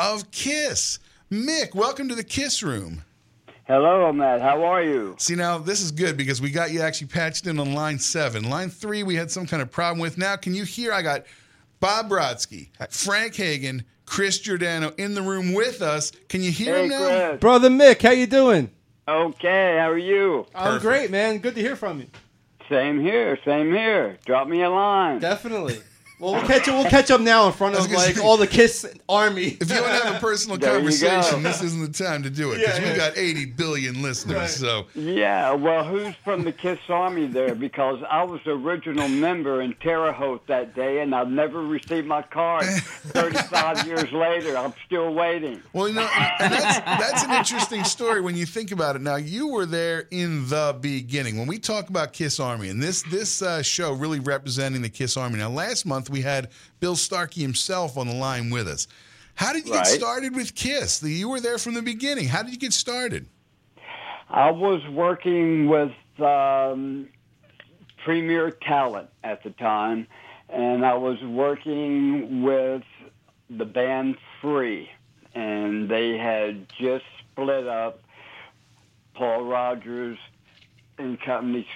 of Kiss. Mick, welcome to the Kiss Room. Hello, Matt. How are you? See, now this is good because we got you actually patched in on line seven. Line three, we had some kind of problem with. Now, can you hear? I got Bob Brodsky, Frank Hagen, Chris Giordano in the room with us. Can you hear Hey, him now? Chris. Brother Mick, how you doing? Okay, how are you? I'm great, man. Good to hear from you. Same here, same here. Drop me a line. Definitely. Well, we'll catch up. we'll catch up now in front of like say- all the Kiss army. If you want to have a personal There conversation, this isn't the time to do it because Yeah, we yeah. got 80 billion listeners. Right. So Yeah, well, who's from the Kiss Army there? Because I was the original member in Terre Haute that day, and I've never received my card. 35 years later, I'm still waiting. Well, you know, that's that's an interesting story when you think about it. Now, you were there in the beginning when we talk about Kiss Army, and this this uh, show really representing the Kiss Army. Now, last month we had Bill Starkey himself on the line with us. How did you Right. get started with Kiss? You were there from the beginning. How did you get started? I was working with um, Premier Talent at the time, and I was working with the band Free, and they had just split up. Paul Rogers and company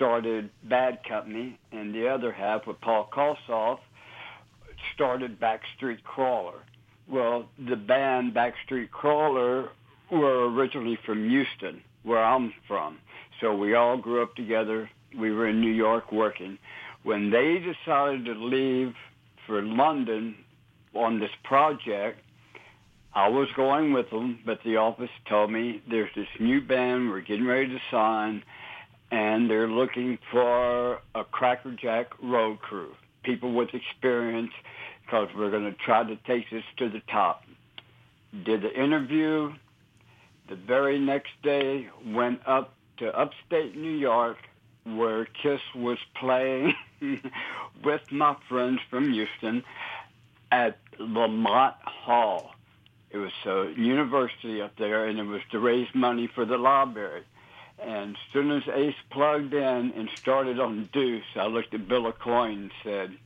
started Bad Company, and the other half with Paul Kossoff started Backstreet Crawler. Well, the band Backstreet Crawler were originally from Houston, where I'm from. So we all grew up together. We were in New York working. When they decided to leave for London on this project, I was going with them, but the office told me there's this new band we're getting ready to sign, and they're looking for a crackerjack road crew, people with experience, because we're going to try to take this to the top. Did the interview. The very next day, went up to upstate New York, where Kiss was playing with my friends from Houston at Lamont Hall. It was a university up there, and it was to raise money for the library. And as soon as Ace plugged in and started on Deuce, I looked at Bill Aucoin and said,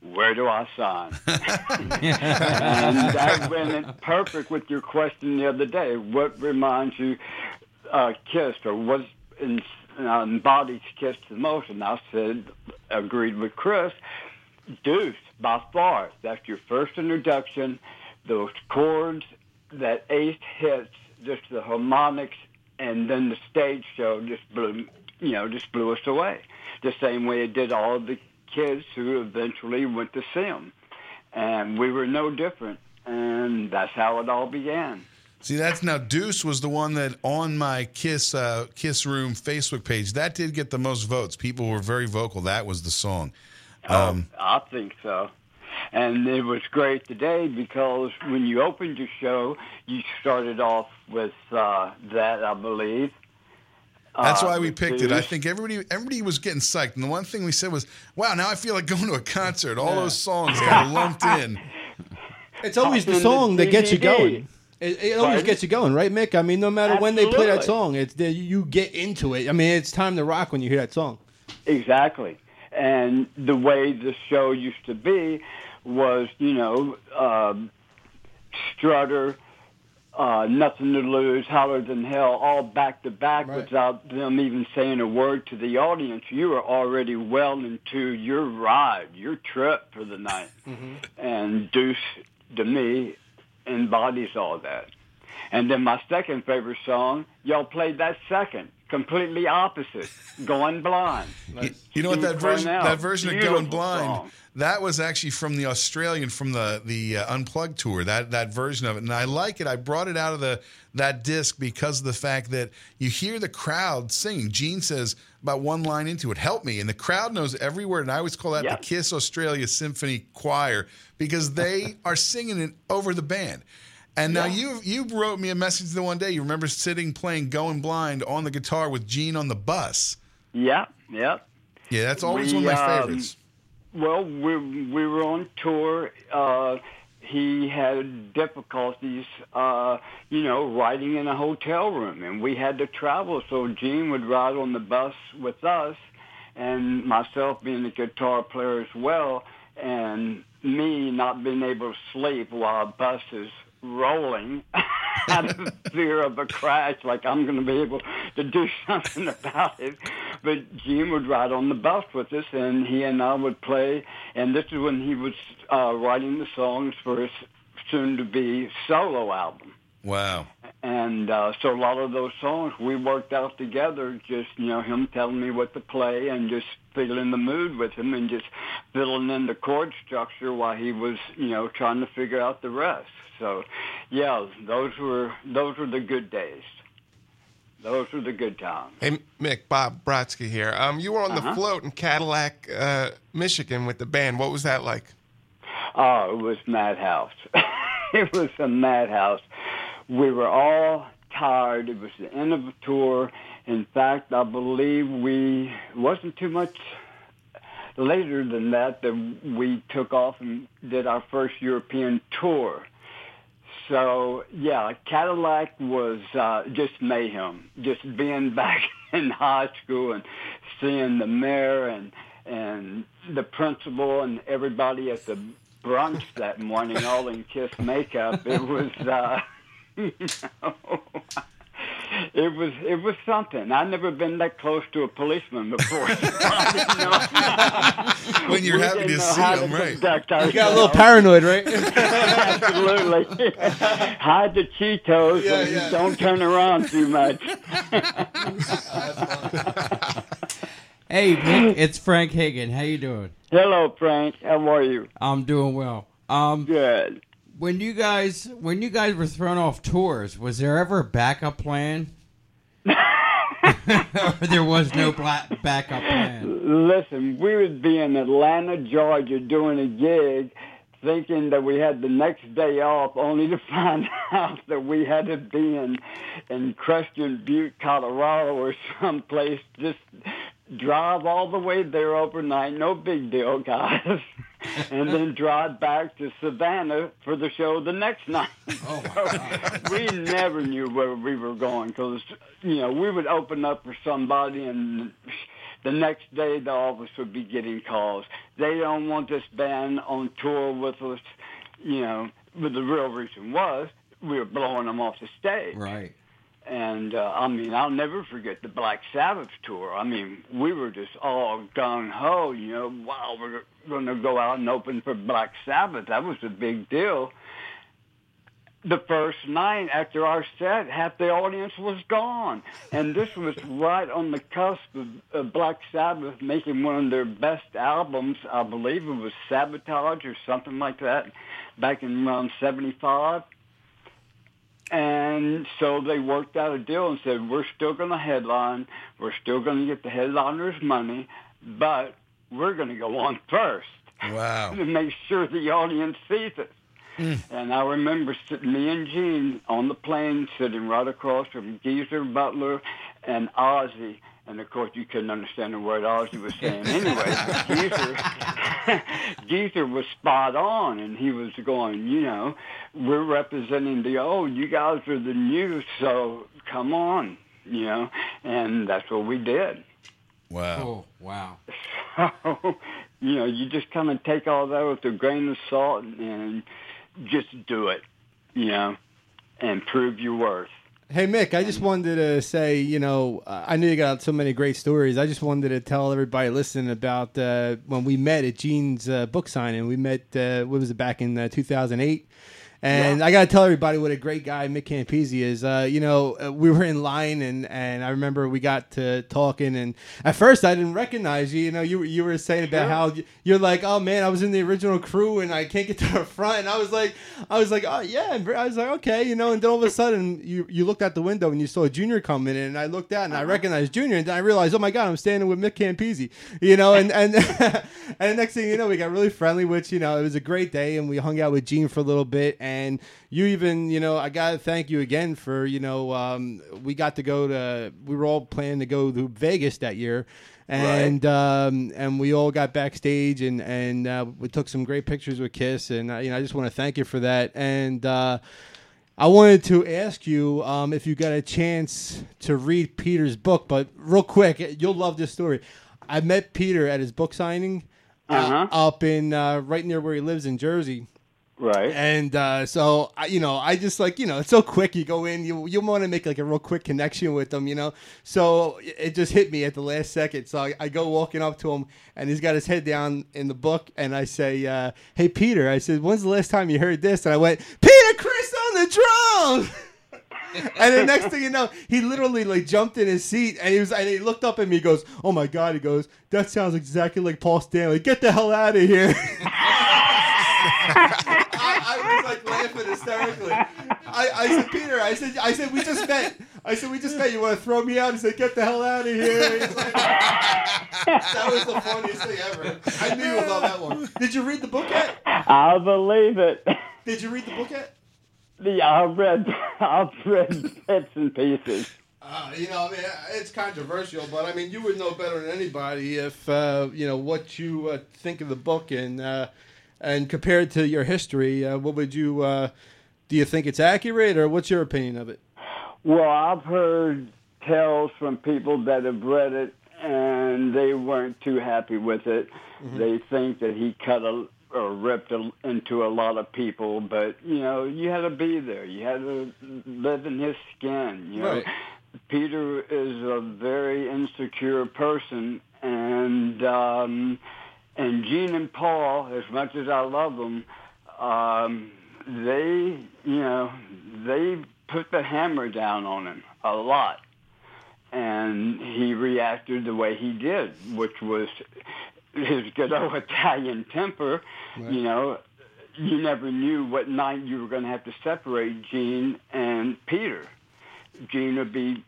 where do I sign? and that went in perfect with your question the other day. What reminds you uh, Kiss, or what in, uh, embodies Kiss the most? And I said, agreed with Chris, Deuce, by far. That's your first introduction. Those chords that Ace hits, just the harmonics, and then the stage show just blew, you know, just blew us away. The same way it did all the kids who eventually went to see him. And we were no different. And that's how it all began. See, that's now Deuce was the one that on my Kiss uh, Kiss Room Facebook page that did get the most votes. People were very vocal. That was the song. Um, I think so. And it was great today because when you opened your show, you started off with uh, that, I believe. That's Uh, why we with picked it. I think everybody everybody was getting psyched, and the one thing we said was, "Wow, now I feel like going to a concert." All those songs got lumped in. It's always the song that gets you going. It, it always Pardon? gets you going, right, Mick? I mean, no matter when they play that song, it's the, you get into it. I mean, it's time to rock when you hear that song. Exactly. And the way the show used to be was, you know, um, Strutter, uh, Nothing to Lose, Hotter Than Hell, all back to back Right. without them even saying a word to the audience. You were already well into your ride, your trip for the night. And Deuce, to me, embodies all that. And then my second favorite song, y'all played that second, completely opposite, Going Blind. You, you know what that version that version of Going Blind song. that was actually from the Australian from the the uh, Unplugged tour. That that version of it, and I like it. I brought it out of the that disc because of the fact that you hear the crowd singing. Gene says about one line into it, "Help me," and the crowd knows every word. And I always call that the Kiss Australia Symphony Choir because they are singing it over the band. And now you you wrote me a message the one day. You remember sitting playing "Going Blind" on the guitar with Gene on the bus. Yeah, yeah. Yeah, that's always We, one of my um, favorites. Well, we we were on tour. Uh, he had difficulties, uh, you know, riding in a hotel room, and we had to travel. So Gene would ride on the bus with us, and myself being a guitar player as well, and me not being able to sleep while a bus is rolling out of fear of a crash, like I'm going to be able to do something about it. But Jim would ride on the bus with us, and he and I would play. And this is when he was uh, writing the songs for his soon-to-be solo album. Wow. And uh, so a lot of those songs we worked out together, just, you know, him telling me what to play and just feeling the mood with him and just filling in the chord structure while he was, you know, trying to figure out the rest. So, yeah, those were those were the good days. Those were the good times. Hey, Mick, Bob Brodsky here. Um, you were on Uh-huh. the float in Cadillac, uh, Michigan with the band. What was that like? Oh, it was madhouse. it was a madhouse. We were all tired. It was the end of the tour. In fact, I believe we wasn't too much later than that that we took off and did our first European tour. So yeah, Cadillac was uh, just mayhem. Just being back in high school and seeing the mayor and and the principal and everybody at the brunch that morning, all in Kiss makeup. It was, uh, you know, it was it was something. I'd never been that close to a policeman before. When you're We happy to see how them, to right. conduct You got a little paranoid, right? Absolutely. Hide the Cheetos Yeah, and yeah. don't turn around too much. Hey, Mick, it's Frank Hagan. How you doing? Hello, Frank. How are you? I'm doing well. Um, Good. When you guys when you guys were thrown off tours, was there ever a backup plan? there was no backup plan. Listen, we would be in Atlanta, Georgia, doing a gig, thinking that we had the next day off, only to find out that we had to be in in Crested Butte, Colorado, or someplace. Just drive all the way there overnight, no big deal, guys, and then drive back to Savannah for the show the next night. Oh So we never knew where we were going because you know we would open up for somebody and the next day the office would be getting calls. They don't want this band on tour with us, you know. But the real reason was we were blowing them off the stage. Right. And uh, I mean, I'll never forget the Black Sabbath tour. I mean, we were just all gung ho, you know. Wow, we're going to go out and open for Black Sabbath. That was a big deal. The first night after our set, half the audience was gone, and this was right on the cusp of, Black Sabbath making one of their best albums. I believe it was Sabotage or something like that, back in around '75. And so they worked out a deal and said, we're still going to headline. We're still going to get the headliners money, but we're going to go on first Wow. to make sure the audience sees us. Hmm. And I remember sitting, me and Gene on the plane sitting right across from Geezer Butler and Ozzy. And of course, you couldn't understand the word Ozzy was saying anyway. But Geezer, Geezer was spot on, and he was going, you know, we're representing the old. You guys are the new, so come on, you know. And that's what we did. Wow. Oh wow. So, you know, you just kind of take all that with a grain of salt and just do it, you know, and prove your worth. Hey Mick, I just wanted to say, you know, I knew you got so many great stories. I just wanted to tell everybody listening about uh, when we met at Gene's uh, book signing. We met, uh, what was it, back in uh, 2008? And I got to tell everybody what a great guy Mick Campise is. Uh, you know, uh, we were in line, and, and I remember we got to talking, and at first I didn't recognize you. You know, you were- you were saying about how you're like, oh man, I was in the original crew, and I can't get to the front. And I was like, I was like, oh yeah. And I was like, okay, you know. And then all of a sudden, you you looked out the window and you saw Junior coming in, and I looked out and I recognized Junior, and then I realized, oh my god, I'm standing with Mick Campise. You know, and and and the next thing you know, we got really friendly, which you know, it was a great day, and we hung out with Gene for a little bit, and you even, you know, I got to thank you again for, you know, um, we got to go to, we were all planning to go to Vegas that year. And um, and we all got backstage and and uh, we took some great pictures with Kiss and uh, you know I just want to thank you for that and uh, I wanted to ask you um, if you got a chance to read Peter's book, but real quick, you'll love this story. I met Peter at his book signing uh, Uh-huh. up in uh, right near where he lives in Jersey. Right. And uh, so, I, you know, I just like, you know, it's so quick. You go in, you you want to make like a real quick connection with them, you know. So it just hit me at the last second. So I, I go walking up to him, and he's got his head down in the book, and I say, uh, "Hey, Peter," I said, "When's the last time you heard this?" And I went, "Peter Criss on the drums." and the next thing you know, he literally like jumped in his seat and he was and he looked up at me. He goes, "Oh my god!" He goes, "That sounds exactly like Paul Stanley. Get the hell out of here!" Like laughing hysterically. I, I said, Peter, I said, I said, we just met. I said, we just met. You want to throw me out? He said, get the hell out of here. Like- that was the funniest thing ever. I knew love that one. Did you read the book yet? I believe it. Did you read the book yet? Yeah, I've read, I've read bits and pieces. Uh, you know, I mean, it's controversial, but I mean, you would know better than anybody if uh, you know what you uh, think of the book and uh, and compared to your history. Uh, what would you? Uh, do you think it's accurate, or what's your opinion of it? Well, I've heard tales from people that have read it and they weren't too happy with it. Mm-hmm. They think that he cut a or ripped a, into a lot of people, but you know, you had to be there. You had to live in his skin. You know, Right. Peter is a very insecure person, and um, and Gene and Paul, as much as I love them, um, they you know they put the hammer down on him a lot, and he reacted the way he did, which was his good old Italian temper. You know, you never knew what night you were going to have to separate Gene and Peter. Gene would be,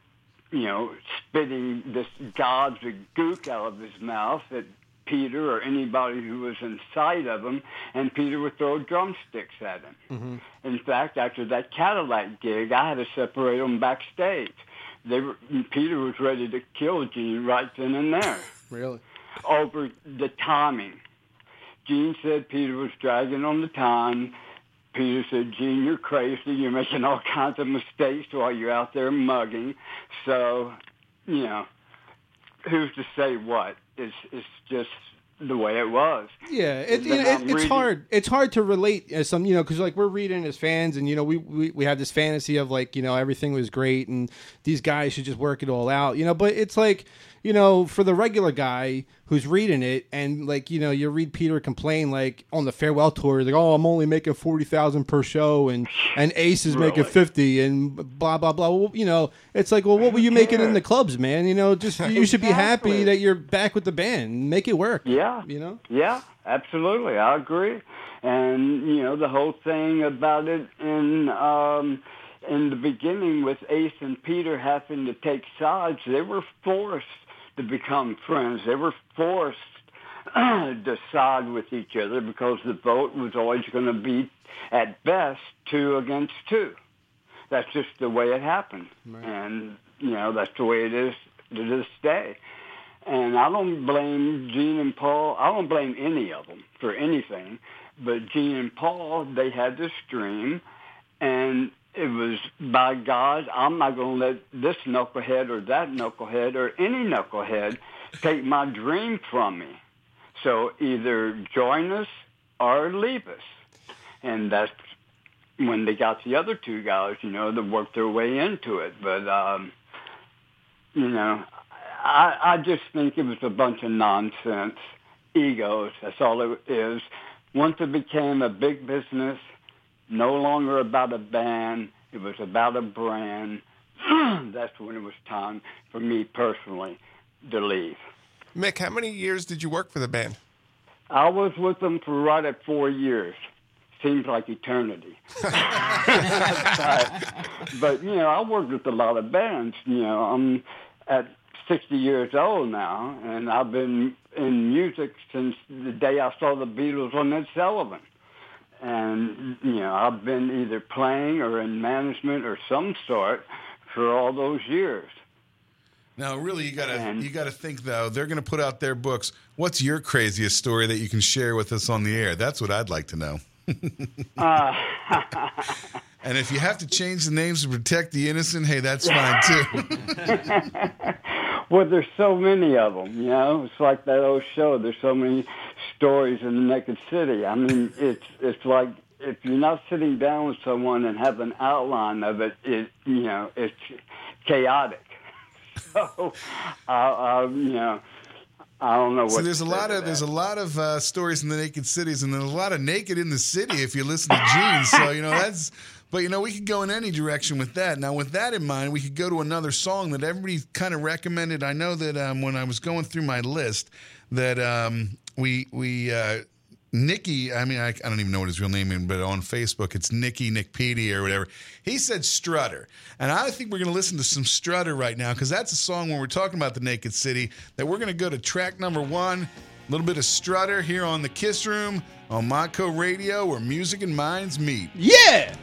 you know, spitting this gobs of gook out of his mouth at Peter or anybody who was in sight of him, and Peter would throw drumsticks at him. Mm-hmm. In fact, after that Cadillac gig, I had to separate them backstage. They were, Peter was ready to kill Gene right then and there Really? over the timing. Gene said Peter was dragging on the time. Peter said, Gene, you're crazy. You're making all kinds of mistakes while you're out there mugging. So, you know, who's to say what? It's, it's just the way it was. Yeah, it, you know, it, it's reading- hard. It's hard to relate as some, you know, because like we're reading as fans, and you know, we, we we have this fantasy of like, you know, everything was great, and these guys should just work it all out, you know. But it's like, you know, for the regular guy who's reading it, and like, you know, you read Peter complain like on the farewell tour, like, oh, I'm only making forty thousand per show, and and Ace is making fifty, and blah blah blah. Well, you know, it's like, well, what were you making in the clubs, man? You know, just you should be happy that you're back with the band, make it work. Yeah. you know. Yeah, absolutely. I agree. And you know the whole thing about it in um, in the beginning with Ace and Peter having to take sides, they were forced to become friends. They were forced to side with each other because the vote was always going to be at best two against two. That's just the way it happened, and you know that's the way it is to this day. And I don't blame Gene and Paul. I don't blame any of them for anything. But Gene and Paul, they had this dream, and it was by God. I'm not going to let this knucklehead or that knucklehead or any knucklehead take my dream from me. So either join us or leave us. And that's when they got the other two guys, you know, that worked their way into it. But um, you know, I, I just think it was a bunch of nonsense, egos. That's all it is. Once it became a big business, no longer about a band, it was about a brand. That's when it was time for me personally to leave. Mick, how many years did you work for the band? I was with them for right at four years. Seems like eternity. but, you know, I worked with a lot of bands. You know, I'm at 60 years old now, and I've been in music since the day I saw the Beatles on Ed Sullivan. And you know I've been either playing or in management or some sort for all those years. Now, really, you gotta And- you gotta think though. They're gonna put out their books. What's your craziest story that you can share with us on the air? That's what I'd like to know. Uh, And if you have to change the names to protect the innocent, hey, that's fine too. well, there's so many of them. You know, it's like that old show. There's so many stories in the Naked City. I mean, it's it's like if you're not sitting down with someone and have an outline of it, it you know, it's chaotic. So, uh, uh, you know. I don't know what. So there's a lot of there's a lot of uh, stories in the naked cities, and there's a lot of naked in the city if you listen to Gene. So you know that's. But you know we could go in any direction with that. Now with that in mind, we could go to another song that everybody kind of recommended. I know that um, when I was going through my list, that um, we we. Uh, Nicky, I mean, I, I don't even know what his real name is, but on Facebook, it's Nicky Nickpedia or whatever. He said Strutter. And I think we're going to listen to some Strutter right now because that's a song when we're talking about the Naked City that we're going to go to track number one. A little bit of Strutter here on the Kiss Room on Montco Radio where music and minds meet. Yeah!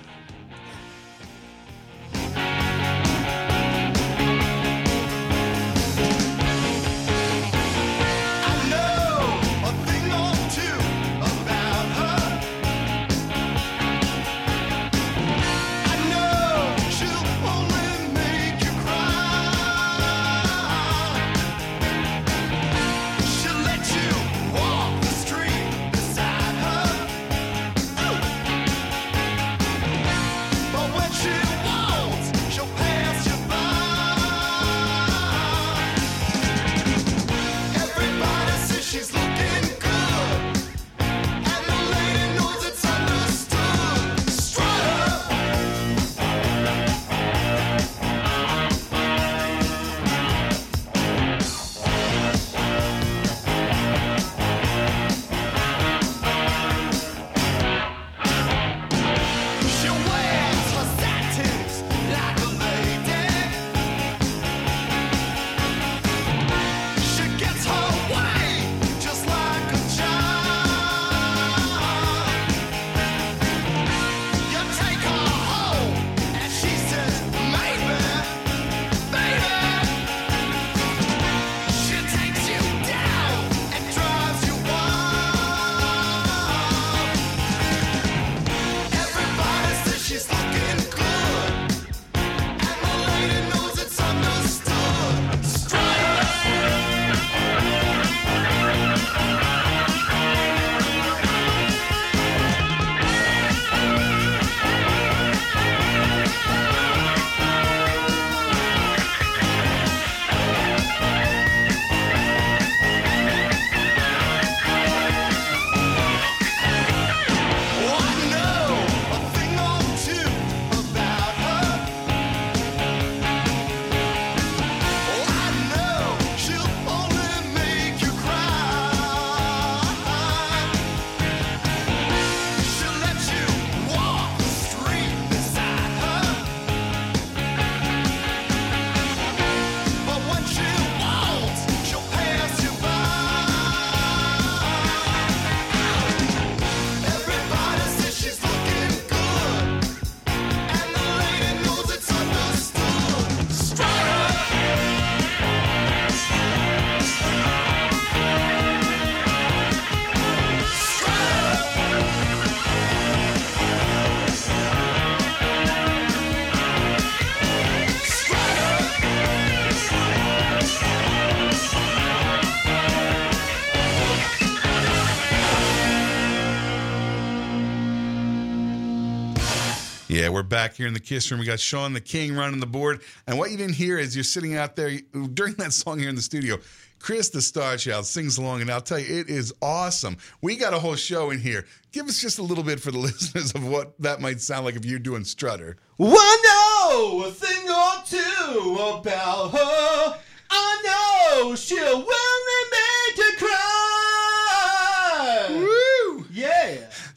We're back here in the Kiss Room. We got Sean the King running the board. And what you didn't hear is you're sitting out there during that song here in the studio. Chris the Star Child sings along, and I'll tell you, it is awesome. We got a whole show in here. Give us just a little bit for the listeners of what that might sound like if you're doing Strutter. Well, I know a thing or two about her. I know she'll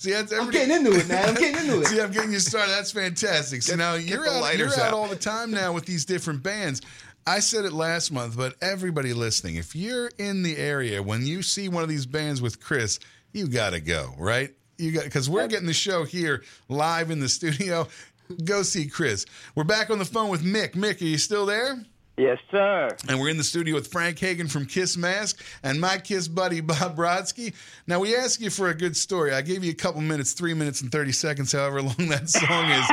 See, that's I'm getting into it, man. I'm getting into it. See, I'm getting you started. That's fantastic. So Get- now you're out, you're out out. all the time now with these different bands. I said it last month, but everybody listening, if you're in the area when you see one of these bands with Chris, you got to go, right? You got because we're getting the show here live in the studio. Go see Chris. We're back on the phone with Mick. Mick, are you still there? Yes, sir. And we're in the studio with Frank Hagan from Kiss Mask and my Kiss buddy Bob Brodsky. Now we asked you for a good story. I gave you a couple minutes, three minutes and thirty seconds, however long that song is.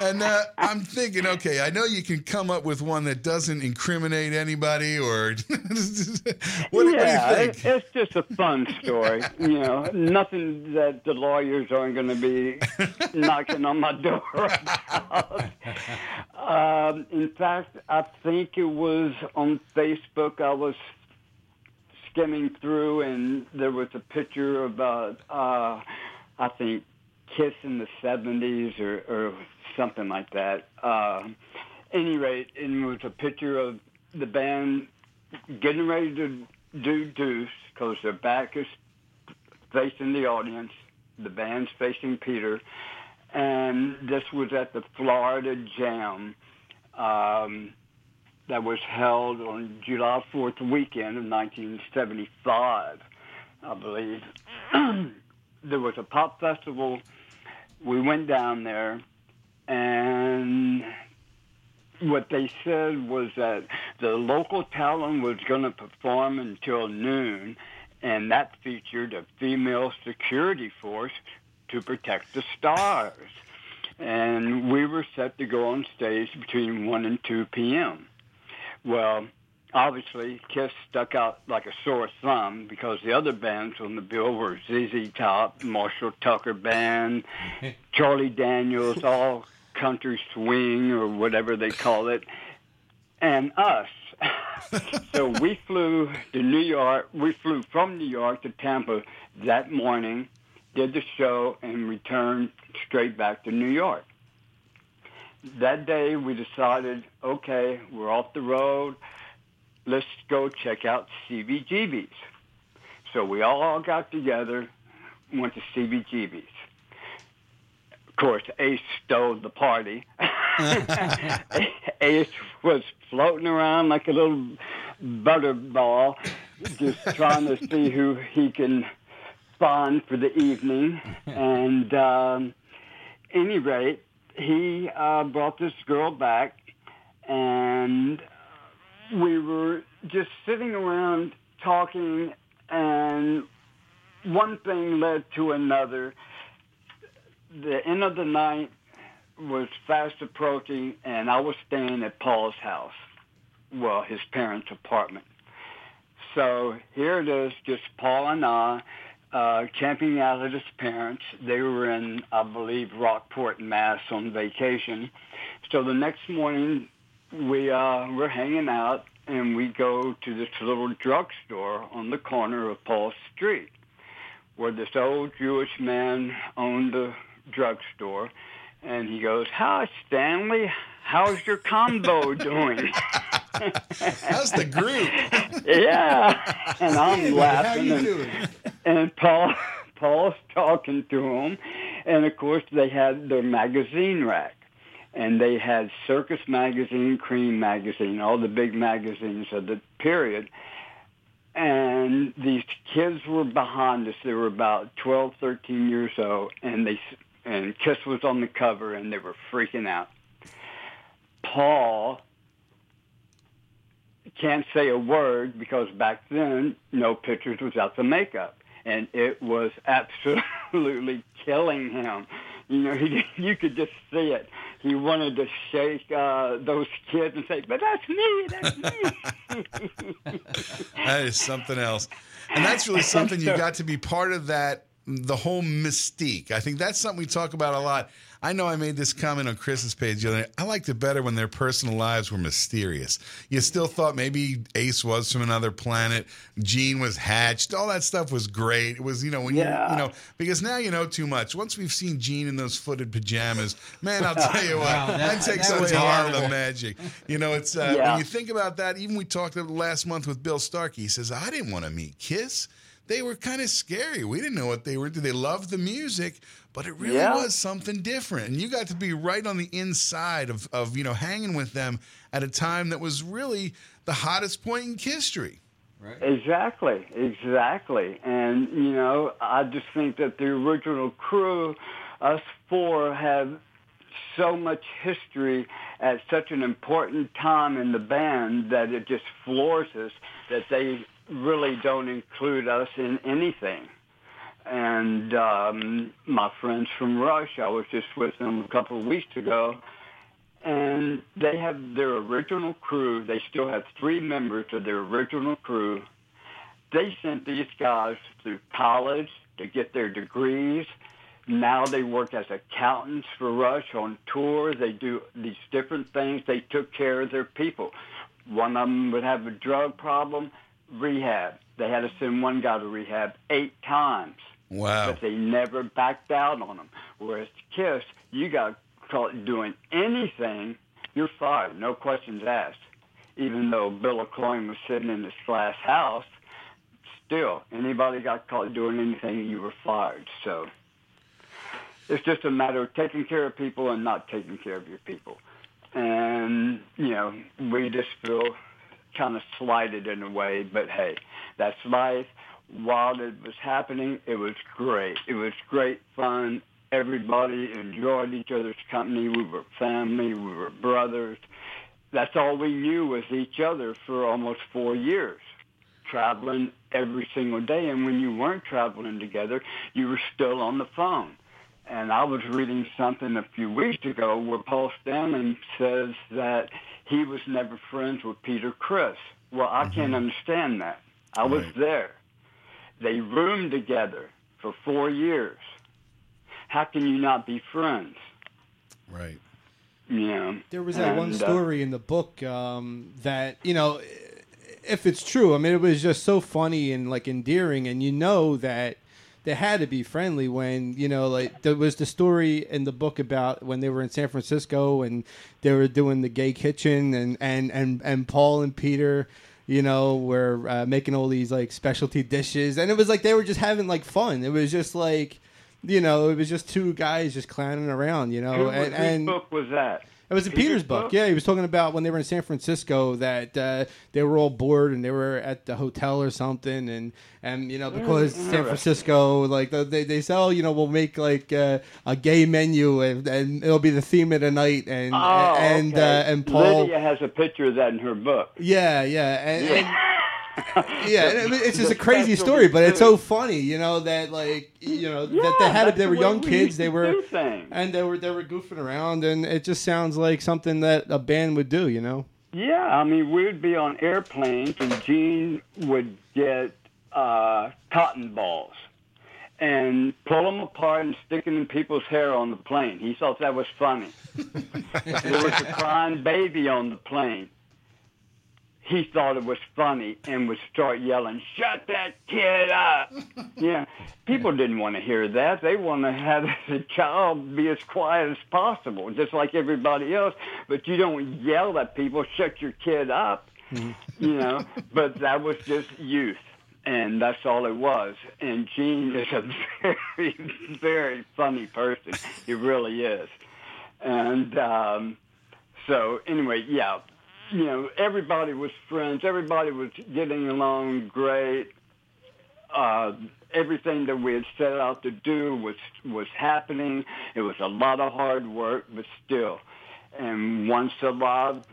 and uh, I'm thinking, okay, I know you can come up with one that doesn't incriminate anybody, or what, yeah, what do you it- think? it's just a fun story. you know, nothing that the lawyers aren't going to be knocking on my door about. Um, in fact, I think was on Facebook. I was skimming through, and there was a picture about, uh, I think, Kiss in the '70s or, or something like that. Uh, any rate, and it was a picture of the band getting ready to do Deuce because their back is facing the audience, the band's facing Peter, and this was at the Florida Jam um, that was held on July 4th weekend of 1975, I believe. there was a pop festival. We went down there, and what they said was that the local talent was going to perform until noon, and that featured a female security force to protect the stars. And we were set to go on stage between 1 and 2 p.m. Well, obviously, Kiss stuck out like a sore thumb because the other bands on the bill were ZZ Top, Marshall Tucker Band, Charlie Daniels, all country swing or whatever they call it, and us. so we flew to New York. We flew from New York to Tampa that morning, did the show, and returned straight back to New York. That day, we decided, okay, we're off the road. Let's go check out CBGB's. So we all got together, went to CBGB's. Of course, Ace stole the party. Ace was floating around like a little butterball, just trying to see who he can find for the evening. And um, any rate, he uh, brought this girl back, and we were just sitting around talking, and one thing led to another. The end of the night was fast approaching, and I was staying at Paul's house, well, his parents' apartment. So here it is, just Paul and I, uh, camping out at his parents. They were in, I believe, Rockport, Mass, on vacation. So the next morning, we uh, were hanging out, and we go to this little drugstore on the corner of Paul Street, where this old Jewish man owned the drugstore. And he goes, "Hi, Stanley. How's your combo doing?" How's the group? yeah, and I'm laughing. how you and, doing? And Paul, Paul's talking to him, and of course they had their magazine rack, and they had Circus magazine, Cream magazine, all the big magazines of the period. And these kids were behind us. They were about 12, 13 years old, and they and Kiss was on the cover, and they were freaking out. Paul can't say a word because back then no pictures without the makeup, and it was absolutely killing him. You know, he, you could just see it. He wanted to shake uh, those kids and say, "But that's me, that's me." that is something else. And that's really something you got to be part of that the whole mystique. I think that's something we talk about a lot. I know I made this comment on Chris's page the other night. I liked it better when their personal lives were mysterious. You still thought maybe Ace was from another planet, Gene was hatched, all that stuff was great. It was, you know, when Yeah. you you know, because now you know too much. Once we've seen Gene in those footed pajamas, man, I'll tell you what, Wow, that- that takes that such was of the magic. You know, it's uh, Yeah. when you think about that. Even we talked last month with Bill Starkey. He says, "I didn't want to meet Kiss. They were kind of scary. We didn't know what they were. Did they loved the music, but it really Yeah. was something different. And you got to be right on the inside of, of you know hanging with them at a time that was really the hottest point in history." right? Exactly, exactly. And, you know, I just think that the original crew, us four, have so much history at such an important time in the band that it just floors us that they really don't include us in anything. And um, my friends from Rush, I was just with them a couple of weeks ago, and they have their original crew. They still have three members of their original crew. They sent these guys through college to get their degrees. Now they work as accountants for Rush on tour. They do these different things. They took care of their people. One of them would have a drug problem, rehab. They had to send one guy to rehab eight times Wow. but they never backed out on them. Whereas Kiss, you got caught doing anything, you're fired, no questions asked. Even though Bill Aucoin was sitting in this glass house, still, anybody got caught doing anything, you were fired. So it's just a matter of taking care of people and not taking care of your people. And, you know, we just feel kind of slighted in a way, but hey, that's life. While it was happening, it was great. It was great fun. Everybody enjoyed each other's company. We were family. We were brothers. That's all we knew was each other for almost four years, traveling every single day. And when you weren't traveling together, you were still on the phone. And I was reading something a few weeks ago where Paul Stanley says that he was never friends with Peter Criss. Well, I can't mm-hmm. understand that. I was there. They roomed together for four years. How can you not be friends? Right. You know, There was that one and, uh, story in the book um, that you know, if it's true, I mean, it was just so funny and like endearing, and you know that they had to be friendly when you know, like there was the story in the book about when they were in San Francisco and they were doing the gay kitchen, and and and and Paul and Peter. You know, were uh, making all these like specialty dishes, and it was like they were just having like fun. It was just like, you know, it was just two guys just clowning around. You know, who, and, and book was that? It was in Peter's book. Yeah, he was talking about when they were in San Francisco that uh, they were all bored and they were at the hotel or something, and and you know because Mm, San. Francisco like they they say oh you know we'll make like uh, a gay menu and, and it'll be the theme of the night and Oh, and okay. uh, and Paul Lydia has a picture of that in her book. yeah yeah and- yeah, and I mean, it's just a crazy story, but it's so funny, you know that like you know that they had that's they were young we kids, they were and they were they were goofing around, and it just sounds like something that a band would do, you know. Yeah, I mean, we'd be on airplanes, and Gene would get uh, cotton balls and pull them apart and stick them in people's hair on the plane. He thought that was funny. there was a crying baby on the plane. He thought it was funny and would start yelling, "Shut that kid up!" yeah, people didn't want to hear that. They want to have the child be as quiet as possible, just like everybody else. But you don't yell at people, "Shut your kid up," you know. But that was just youth, and that's all it was. And Gene is a very, very funny person. He really is. And um, so, anyway, yeah, you know, everybody was friends. Everybody was getting along great. Uh, everything that we had set out to do was was happening. It was a lot of hard work, but still. And once the live,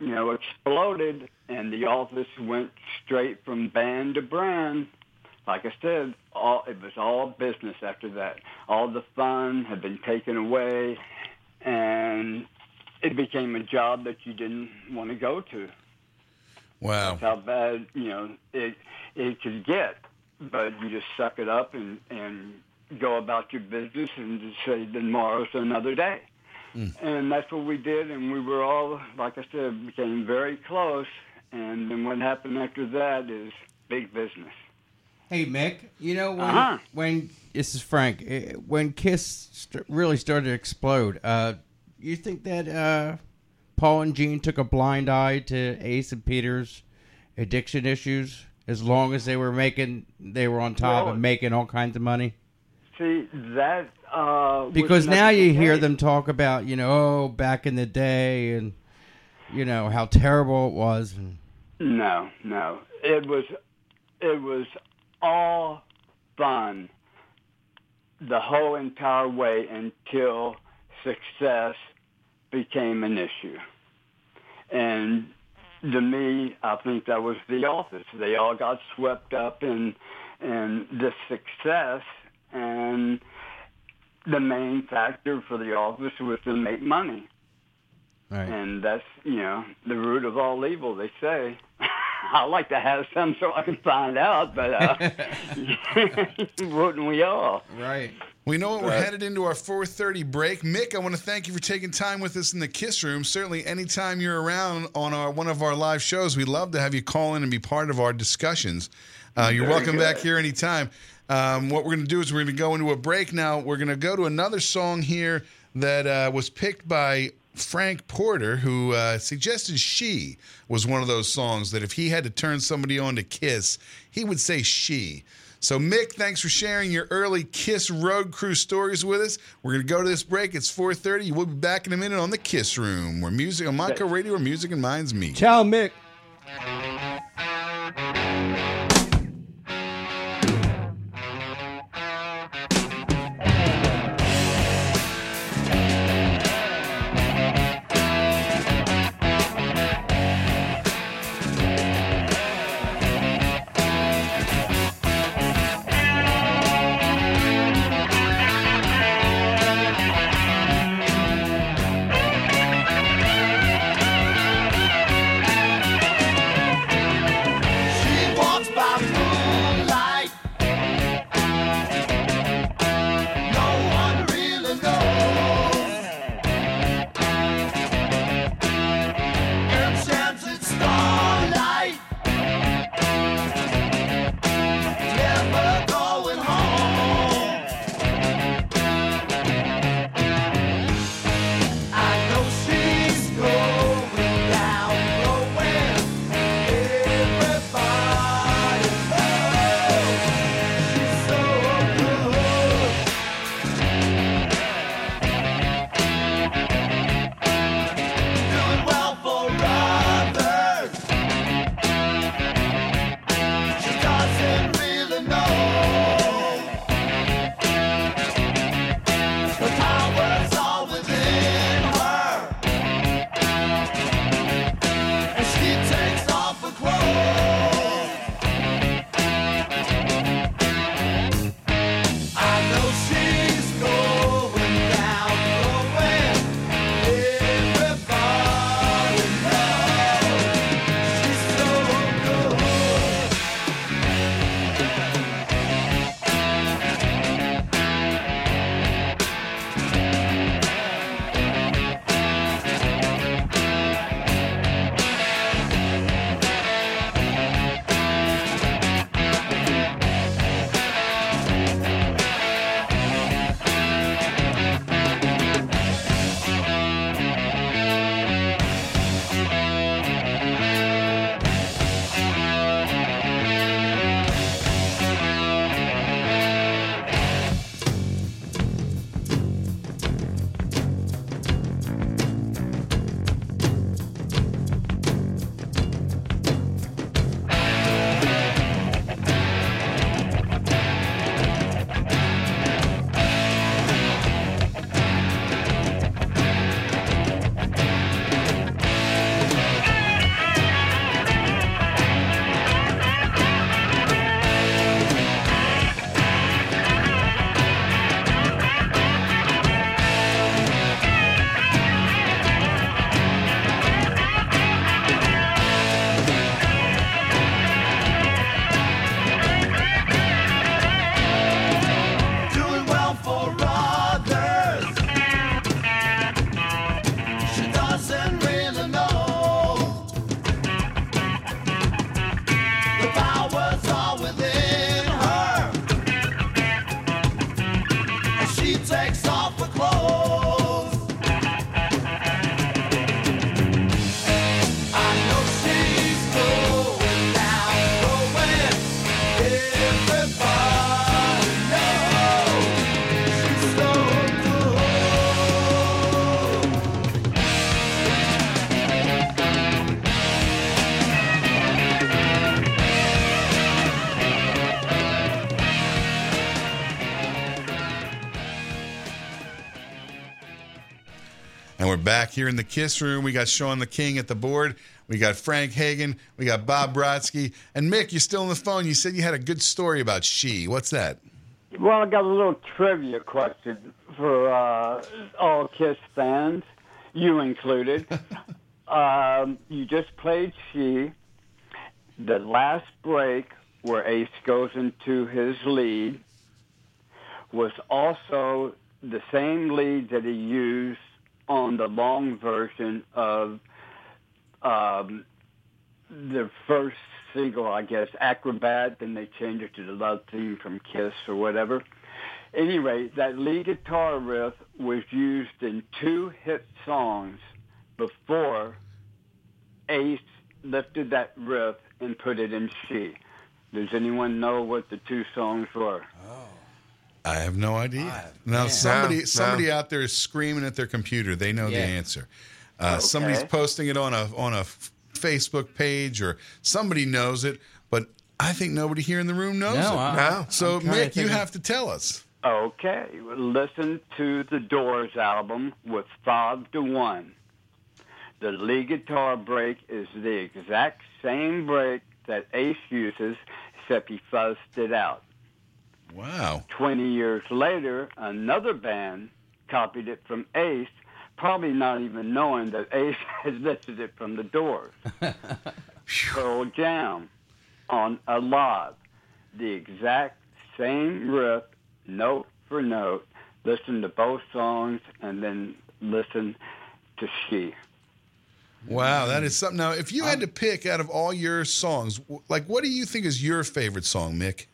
you know, exploded, and the office went straight from band to brand. Like I said, all it was all business after that. All the fun had been taken away, and it became a job that you didn't want to go to. Wow. That's how bad you know it it could get. But you just suck it up and and go about your business and just say tomorrow's another day. And that's what we did, and we were all, like I said, became very close. And then what happened after that is big business. Hey Mick, you know when Uh-huh. when this is Frank eh, when Kiss st- really started to explode. Uh, you think that uh, Paul and Gene took a blind eye to Ace and Peter's addiction issues as long as they were making they were on top Well- and making all kinds of money? See that uh, Because now you hear them talk about you know oh back in the day and you know how terrible it was. And, No, no. It was it was all fun the whole entire way until success became an issue. And to me, I think that was the office. They all got swept up in in the success, and the main factor for the office was to make money. Right. And that's you know the root of all evil. They say. I like to have some so I can find out, but uh, wouldn't we all? Right. We know what we're Right. headed into our 4:30 break. Mick, I want to thank you for taking time with us in the Kiss Room. Certainly, anytime you're around on our one of our live shows, we'd love to have you call in and be part of our discussions. Uh, you're Very welcome back here anytime. Um, what we're going to do is we're going to go into a break now. We're going to go to another song here that uh, was picked by Frank Porter, who uh, suggested "She" was one of those songs that if he had to turn somebody on to Kiss, he would say "She." So, Mick, thanks for sharing your early Kiss Road Crew stories with us. We're going to go to this break. It's 4.30. We'll be back in a minute on the Kiss Room, where music on Montco Radio, where music and minds meet. Ciao, Mick. Back here in the Kiss Room. We got Sean the King at the board. We got Frank Hagen. We got Bob Brodsky. And Mick, you're still on the phone. You said you had a good story about She. What's that? Well, I got a little trivia question for uh, all Kiss fans, you included. um, you just played She. The last break where Ace goes into his lead was also the same lead that he used on the long version of um, the first single, I guess, Acrobat. Then they changed it to the love theme from Kiss or whatever. Anyway, that lead guitar riff was used in two hit songs before Ace lifted that riff and put it in She. Does anyone know what the two songs were? I have no idea. now, man. somebody No, no. somebody out there is screaming at their computer. They know the answer. Uh, Somebody's posting it on a on a f- Facebook page, or somebody knows it, but I think nobody here in the room knows No, it. I- So, I'm trying to Mick, you have to tell us. Okay, listen to the Doors album with five to one. The lead guitar break is the exact same break that Ace uses, except he fuzzed it out. Wow. 20 years later, another band copied it from Ace, probably not even knowing that Ace had lifted it from the Doors. Pearl Jam on Alive, the exact same riff, note for note. Listen to both songs and then listen to She. Wow, that is something. Now, if you had to pick out of all your songs, like what do you think is your favorite song, Mick?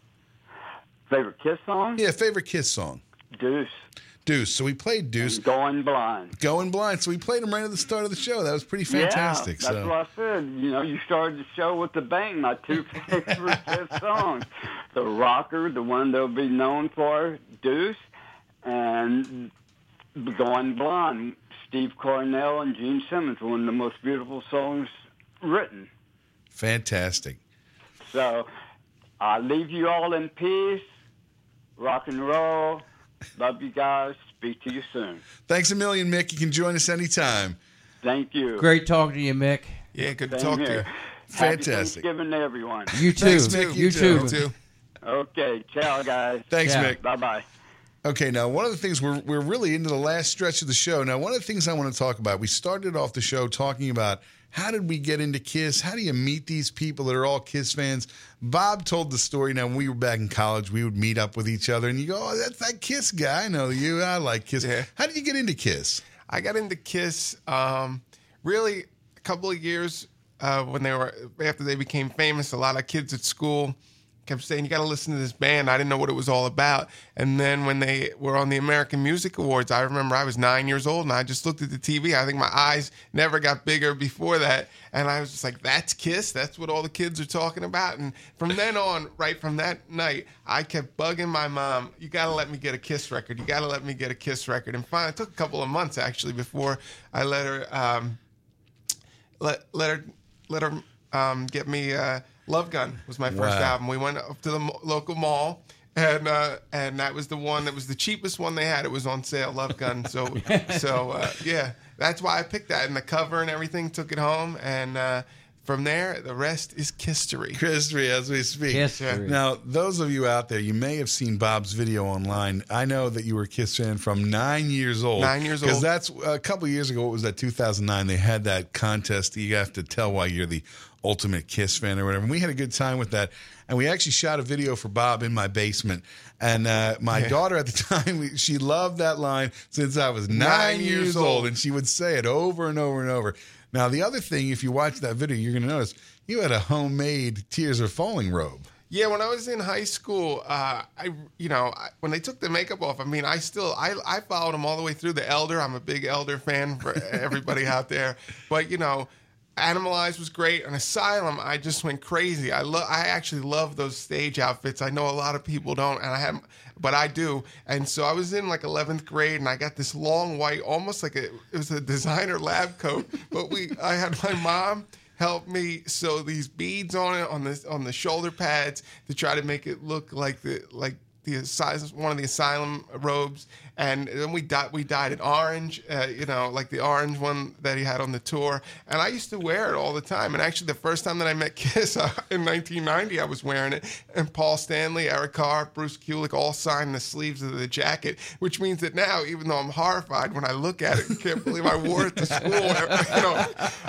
Favorite Kiss song? Yeah, favorite Kiss song. Deuce. Deuce. So we played Deuce. Going Blind. Going Blind. So we played them right at the start of the show. That was pretty fantastic. Yeah, that's so. what I said. You know, you started the show with the bang. My two favorite Kiss songs: the rocker, the one they'll be known for, Deuce, and Going Blind. Steve Coronel and Gene Simmons, one of the most beautiful songs written. Fantastic. So I leave you all in peace. Rock and roll. Love you guys. Speak to you soon. Thanks a million, Mick. You can join us anytime. Thank you. Great talking to you, Mick. Yeah, good to Same talk to here. you. Happy Fantastic. Thanksgiving to everyone. You too. Thanks, Mick. You too. Okay, ciao, guys. Thanks, Mick. Bye bye. Okay, now one of the things we're we're really into the last stretch of the show. Now, one of the things I want to talk about. We started off the show talking about how did we get into Kiss? How do you meet these people that are all Kiss fans? Bob told the story. Now, when we were back in college, we would meet up with each other, and you go, "Oh, that's that Kiss guy. I know you. I like Kiss." How did you get into Kiss? I got into Kiss um, really a couple of years uh, when they were after they became famous. A lot of kids at school kept saying, "You got to listen to this band." I didn't know what it was all about. And then when they were on the American Music Awards, I remember I was nine years old and I just looked at the TV. I think my eyes never got bigger before that, and I was just like, "That's Kiss. That's what all the kids are talking about." And from then on, right from that night, I kept bugging my mom, "You got to let me get a Kiss record. You got to let me get a Kiss record." And finally, it took a couple of months actually before I let her. Um, let let her let her um, get me uh, Love Gun was my first Wow. album. We went up to the mo- local mall. And uh, and that was the one that was the cheapest one they had. It was on sale, Love Gun. So so uh, yeah, that's why I picked that. And the cover and everything took it home. And uh, from there, the rest is history. History as we speak. History. Now, those of you out there, you may have seen Bob's video online. I know that you were a Kiss fan from nine years old. Nine years old. Because that's a couple years ago. What was that? 2009. They had that contest. You have to tell why you're the ultimate Kiss fan or whatever. And we had a good time with that. And we actually shot a video for Bob in my basement. And uh, my Yeah. daughter at the time, she loved that line since I was nine, Nine years, years old. old. And she would say it over and over and over. Now, the other thing, if you watch that video, you're going to notice you had a homemade Tears Are Falling robe. Yeah, when I was in high school, uh, I you know I, when they took the makeup off, I mean, I still I I followed them all the way through the Elder. I'm a big Elder fan for everybody out there, but you know. Animalized was great, and Asylum, I just went crazy. I love, I actually love those stage outfits. I know a lot of people don't, and I have, but I do. And so I was in like 11th grade, and I got this long white, almost like a, it was a designer lab coat. But we, I had my mom help me sew these beads on it on the on the shoulder pads to try to make it look like the like the one of the asylum robes, and then we dyed we dyed it orange, uh, you know, like the orange one that he had on the tour. And I used to wear it all the time. And actually, the first time that I met Kiss uh, in 1990, I was wearing it, and Paul Stanley, Eric Carr, Bruce Kulick all signed the sleeves of the jacket, which means that now, even though I'm horrified when I look at it, I can't believe I wore it to school. you know,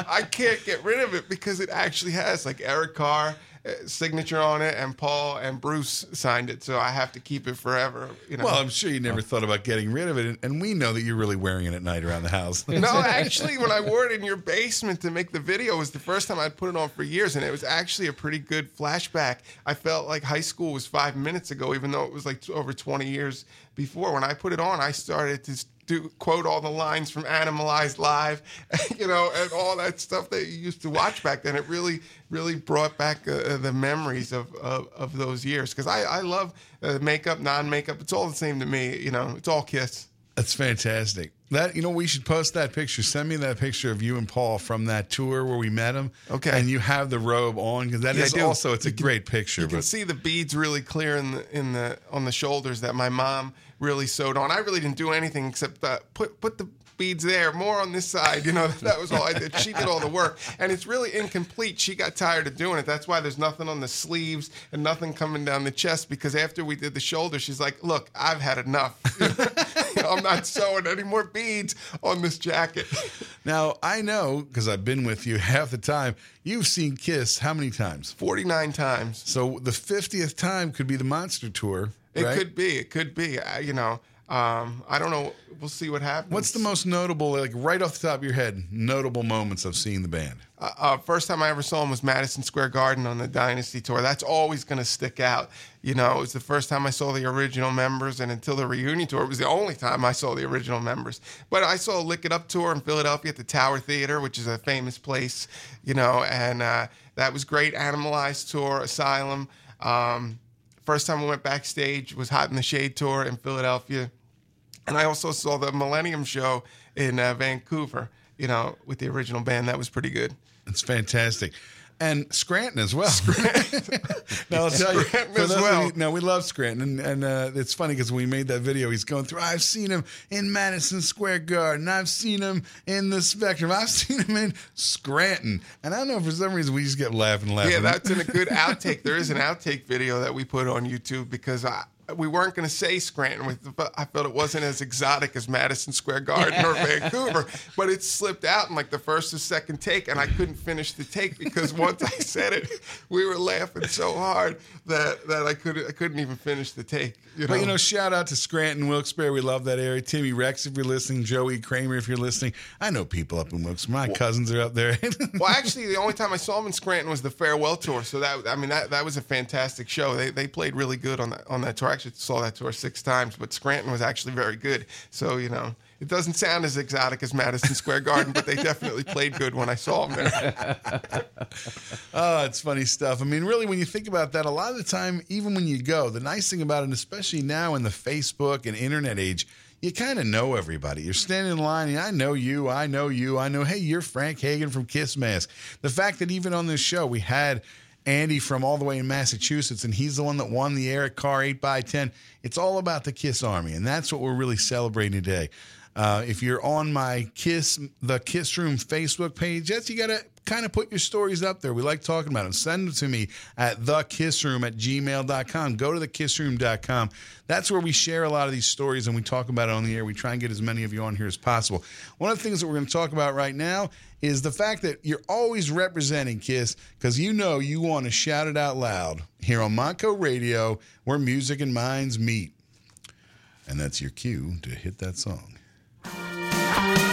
I can't get rid of it because it actually has like Eric Carr Uh, signature on it, and Paul and Bruce signed it, so I have to keep it forever. You know. Well, I'm sure you never thought about getting rid of it, and- and we know that you're really wearing it at night around the house. no, actually, when I wore it in your basement to make the video, it was the first time I'd put it on for years, and it was actually a pretty good flashback. I felt like high school was five minutes ago, even though it was like over 20 years before. When I put it on, I started to do quote all the lines from Animalized Live, you know, and all that stuff that you used to watch back then. It really, really brought back uh, the memories of, of, of those years because I, I love uh, makeup, non makeup. It's all the same to me, you know, it's all Kiss. That's fantastic. That you know, we should post that picture. Send me that picture of you and Paul from that tour where we met him. Okay. and you have the robe on because that Yeah, is also it's a great picture. You can but see the beads really clear in the in the on the shoulders that my mom really sewed on. I really didn't do anything except uh, put put the beads there, more on this side. You know, that was all I did. She did all the work, and it's really incomplete. She got tired of doing it. That's why there's nothing on the sleeves and nothing coming down the chest. Because after we did the shoulder, she's like, "Look, I've had enough. You know, I'm not sewing any more beads on this jacket." now I know because I've been with you half the time. You've seen Kiss how many times? Forty nine times. So the fiftieth time could be the Monster Tour. It right? could be. It could be. I, you know, um, I don't know. We'll see what happens. What's the most notable, like right off the top of your head, notable moments of seeing the band? uh, uh, first time I ever saw him was Madison Square Garden on the Dynasty tour. That's always going to stick out. You know, it was the first time I saw the original members, and until the reunion tour, it was the only time I saw the original members. But I saw a Lick It Up tour in Philadelphia at the Tower Theater, which is a famous place. You know, and uh, that was great. Animalized tour, Asylum. Um, first time we went backstage was Hot in the Shade tour in Philadelphia. And I also saw the Millennium Show in uh, Vancouver, you know, with the original band. That was pretty good. It's fantastic. And Scranton as well. now I'll tell you, Scranton as well. you- no, we love Scranton, and, and uh, it's funny because we made that video, he's going through. I've seen him in Madison Square Garden. I've seen him in the Spectrum. I've seen him in Scranton. And I don't know for some reason we just get laughing, laughing. Yeah, that's in a good outtake. There is an outtake video that we put on YouTube because I, we weren't going to say Scranton, with, but I felt it wasn't as exotic as Madison Square Garden or Vancouver. But it slipped out in like the first or second take, and I couldn't finish the take because once I said it, we were laughing so hard that that I couldn't I couldn't even finish the take. You know, But you know, shout out to Scranton, Wilkes-Barre. We love that area. Timmy Rex, if you're listening. Joey Kramer, if you're listening. I know people up in Wilkes. My cousins are up there. well, actually, the only time I saw them in Scranton was the farewell tour. So that I mean that that was a fantastic show. They they played really good on that on that tour. I actually saw that tour six times, but Scranton was actually very good. So you know. It doesn't sound as exotic as Madison Square Garden, but they definitely played good when I saw them there. Oh, it's funny stuff. I mean, really, when you think about that, a lot of the time, even when you go, the nice thing about it, especially now in the Facebook and internet age, you kind of know everybody. You're standing in line, and I know you, I know you, I know, hey, you're Frank Hagen from Kiss Mask. The fact that even on this show, we had Andy from all the way in Massachusetts, and he's the one that won the Eric Carr 8x10. It's all about the Kiss Army, and that's what we're really celebrating today. Uh, if you're on my Kiss, the Kiss Room Facebook page, yes, you got to kind of put your stories up there. We like talking about them. Send them to me at thekissroom at gmail.com. Go to thekissroom.com. That's where we share a lot of these stories and we talk about it on the air. We try and get as many of you on here as possible. One of the things that we're going to talk about right now is the fact that you're always representing Kiss because you know you want to shout it out loud here on Montco Radio where music and minds meet. And that's your cue to hit that song. Well,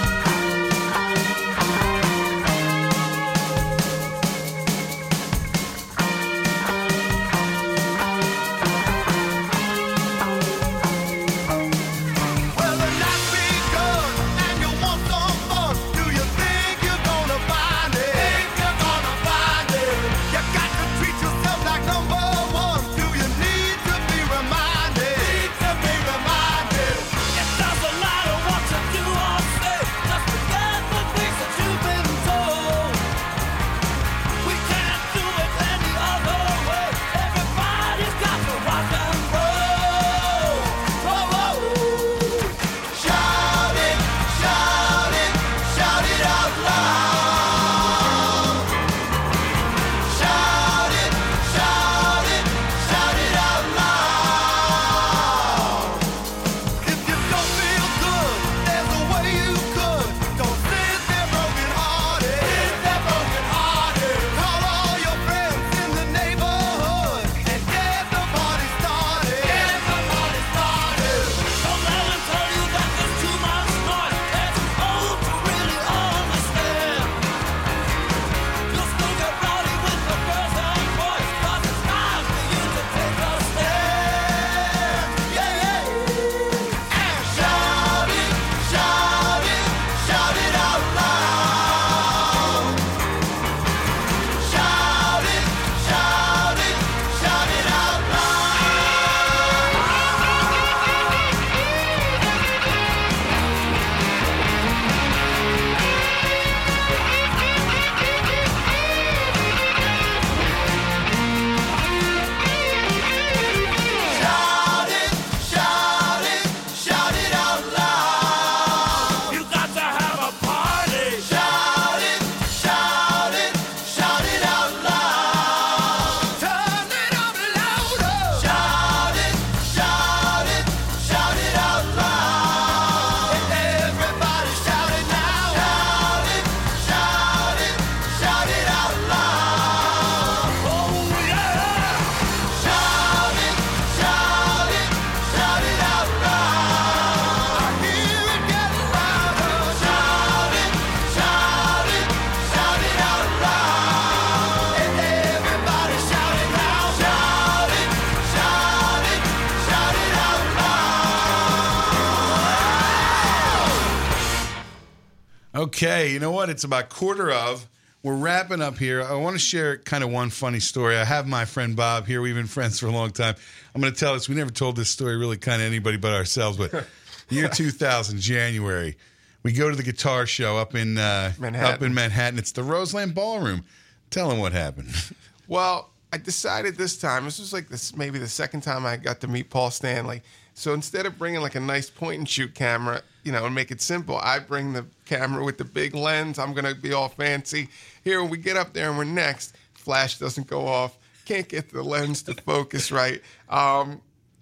Okay, you know what? It's about quarter of. We're wrapping up here. I want to share kind of one funny story. I have my friend Bob here. We've been friends for a long time. I'm going to tell this. We never told this story really kind of anybody but ourselves. But year 2000, January, we go to the guitar show up in uh, Manhattan. up in Manhattan. It's the Roseland Ballroom. Tell them what happened. Well, I decided this time. This was like this maybe the second time I got to meet Paul Stanley. So instead of bringing like a nice point and shoot camera, you know, and make it simple, I bring the camera with the big lens. I'm gonna be all fancy. Here, when we get up there and we're next, flash doesn't go off. Can't get the lens to focus right. Um,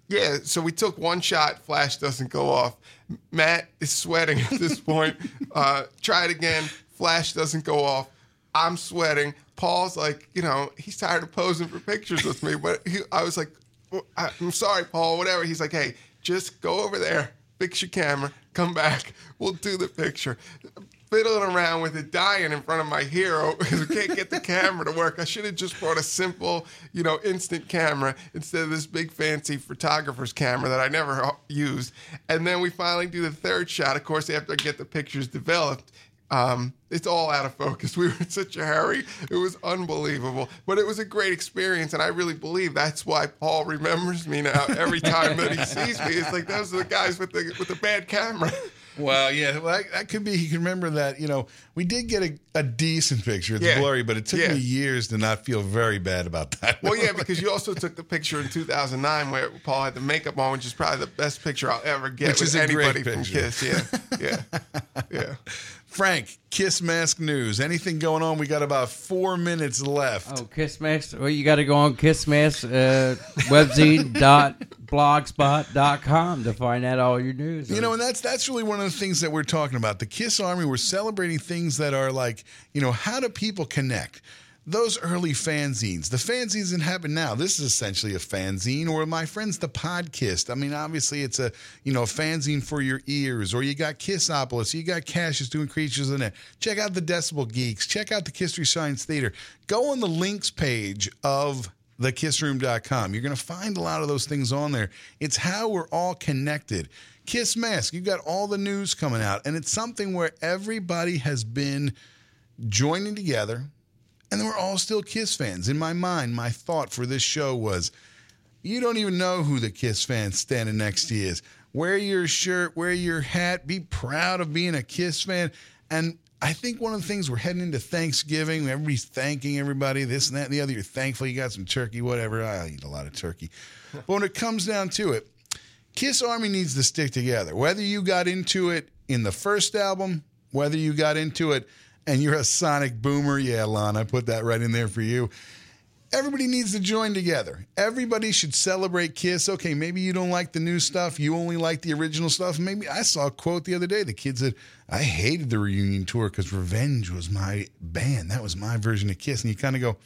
yeah, so we took one shot. Flash doesn't go off. Matt is sweating at this point. Uh, try it again. Flash doesn't go off. I'm sweating. Paul's like, you know, he's tired of posing for pictures with me. But he, I was like, "Well, I- I'm sorry, Paul, whatever. He's like, hey, just go over there, fix your camera, come back. We'll do the picture. Fiddling around with it, dying in front of my hero because we can't get the camera to work. I should have just brought a simple, you know, instant camera instead of this big fancy photographer's camera that I never used. And then we finally do the third shot. Of course, after I get the pictures developed, um, it's all out of focus. We were in such a hurry. It was unbelievable. But it was a great experience. And I really believe that's why Paul remembers me now every time that he sees me. It's like, those are the guys with the, with the bad camera. Well, yeah, well, that, that could be. He can remember that. You know, we did get a, a decent picture. It's Yeah. blurry, but it took Yeah. me years to not feel very bad about that. Well, yeah, because you also took the picture in 2009 where Paul had the makeup on, which is probably the best picture I'll ever get Which with is a great anybody from. Kiss. Yeah, yeah, yeah. Frank, Kiss Mask News. Anything going on? We got about four minutes left. Oh, Kiss Mask. Well, you got to go on Kiss Mask uh, webzine.blogspot.com to find out all your news. You know, and that's that's really one of the things that we're talking about. The Kiss Army, we're celebrating things that are like, you know, how do people connect? Those early fanzines. The fanzines that happen now. This is essentially a fanzine, or my friends, the podcast. I mean, obviously, it's a you know fanzine for your ears. Or you got Kissopolis, you got Cassius doing Creatures in it. Check out the Decibel Geeks. Check out the History Science Theater. Go on the links page of thekissroom.com. You're going to find a lot of those things on there. It's how we're all connected. Kiss Mask, you've got all the news coming out, and it's something where everybody has been joining together, and we're all still Kiss fans. In my mind, my thought for this show was you don't even know who the Kiss fan standing next to you is. Wear your shirt, wear your hat, be proud of being a Kiss fan. And I think one of the things we're heading into Thanksgiving, everybody's thanking everybody, this and that and the other. You're thankful you got some turkey, whatever. I eat a lot of turkey. but when it comes down to it, Kiss Army needs to stick together. Whether you got into it in the first album, whether you got into it and you're a Sonic boomer, yeah, Lon, I put that right in there for you. Everybody needs to join together. Everybody should celebrate Kiss. Okay, maybe you don't like the new stuff. You only like the original stuff. Maybe I saw a quote the other day. The kid said, I hated the reunion tour because Revenge was my band. That was my version of Kiss. And you kind of go,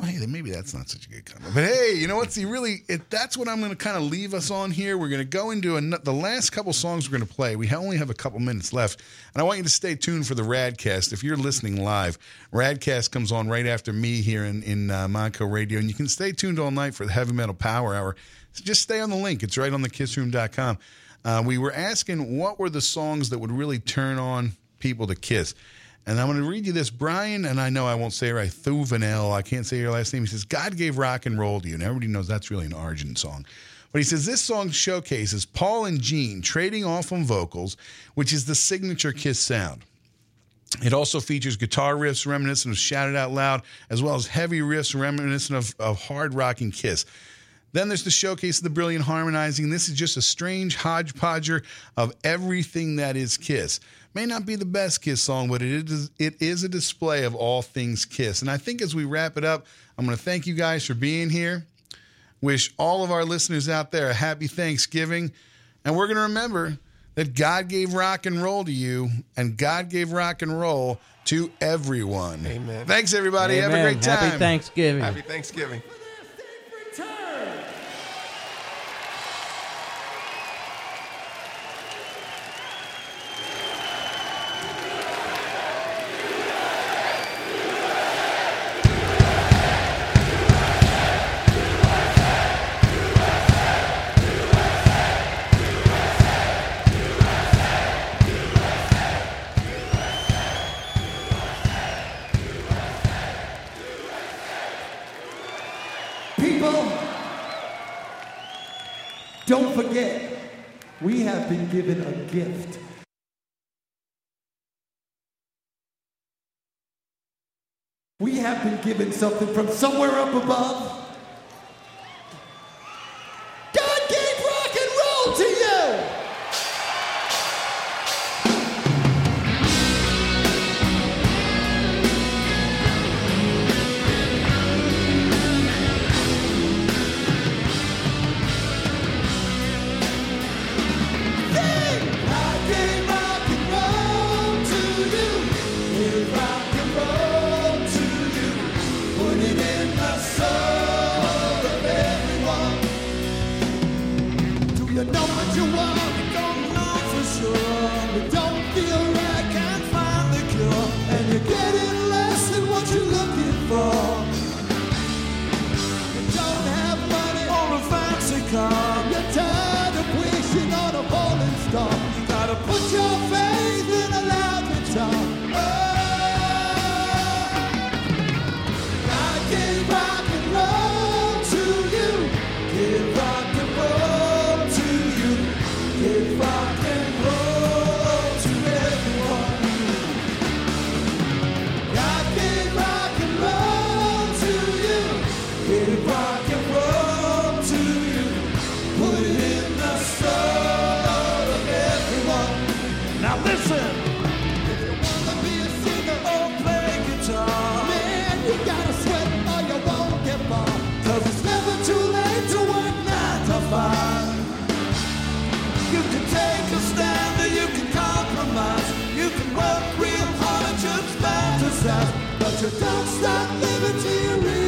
well, hey, then maybe that's not such a good comment. But hey, you know what? the really? It, that's what I'm going to kind of leave us on here. We're going to go into a, the last couple songs we're going to play. We only have a couple minutes left, and I want you to stay tuned for the Radcast. If you're listening live, Radcast comes on right after me here in in uh, Montco Radio, and you can stay tuned all night for the Heavy Metal Power Hour. So just stay on the link. It's right on the KissRoom.com. Uh, we were asking what were the songs that would really turn on people to Kiss. And I'm going to read you this. Brian, and I know I won't say it right, Thuvanel, I can't say your last name. He says, God gave rock and roll to you. And everybody knows that's really an Argent song. But he says, this song showcases Paul and Gene trading off on vocals, which is the signature Kiss sound. It also features guitar riffs reminiscent of Shout It Out Loud, as well as heavy riffs reminiscent of, of hard rocking Kiss. Then there's the showcase of the brilliant harmonizing. This is just a strange hodgepodge of everything that is Kiss. May not be the best Kiss song, but it is it is a display of all things Kiss. And I think as we wrap it up, I'm going to thank you guys for being here. Wish all of our listeners out there a happy Thanksgiving, and we're going to remember that God gave rock and roll to you, and God gave rock and roll to everyone. Amen. Thanks, everybody. Have a great time. Happy Thanksgiving. Happy Thanksgiving. given a gift. We have been given something from somewhere up above. But you don't stop living till you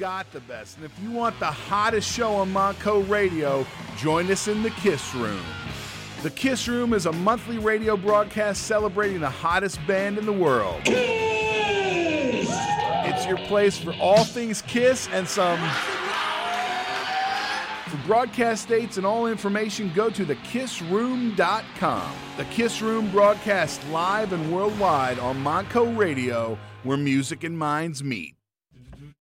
got the best. And if you want the hottest show on Montco Radio, join us in the Kiss Room. The Kiss Room is a monthly radio broadcast celebrating the hottest band in the world. Kiss! It's your place for all things Kiss and some. For broadcast dates and all information, go to thekissroom.com. The Kiss Room broadcasts live and worldwide on Montco Radio, where music and minds meet.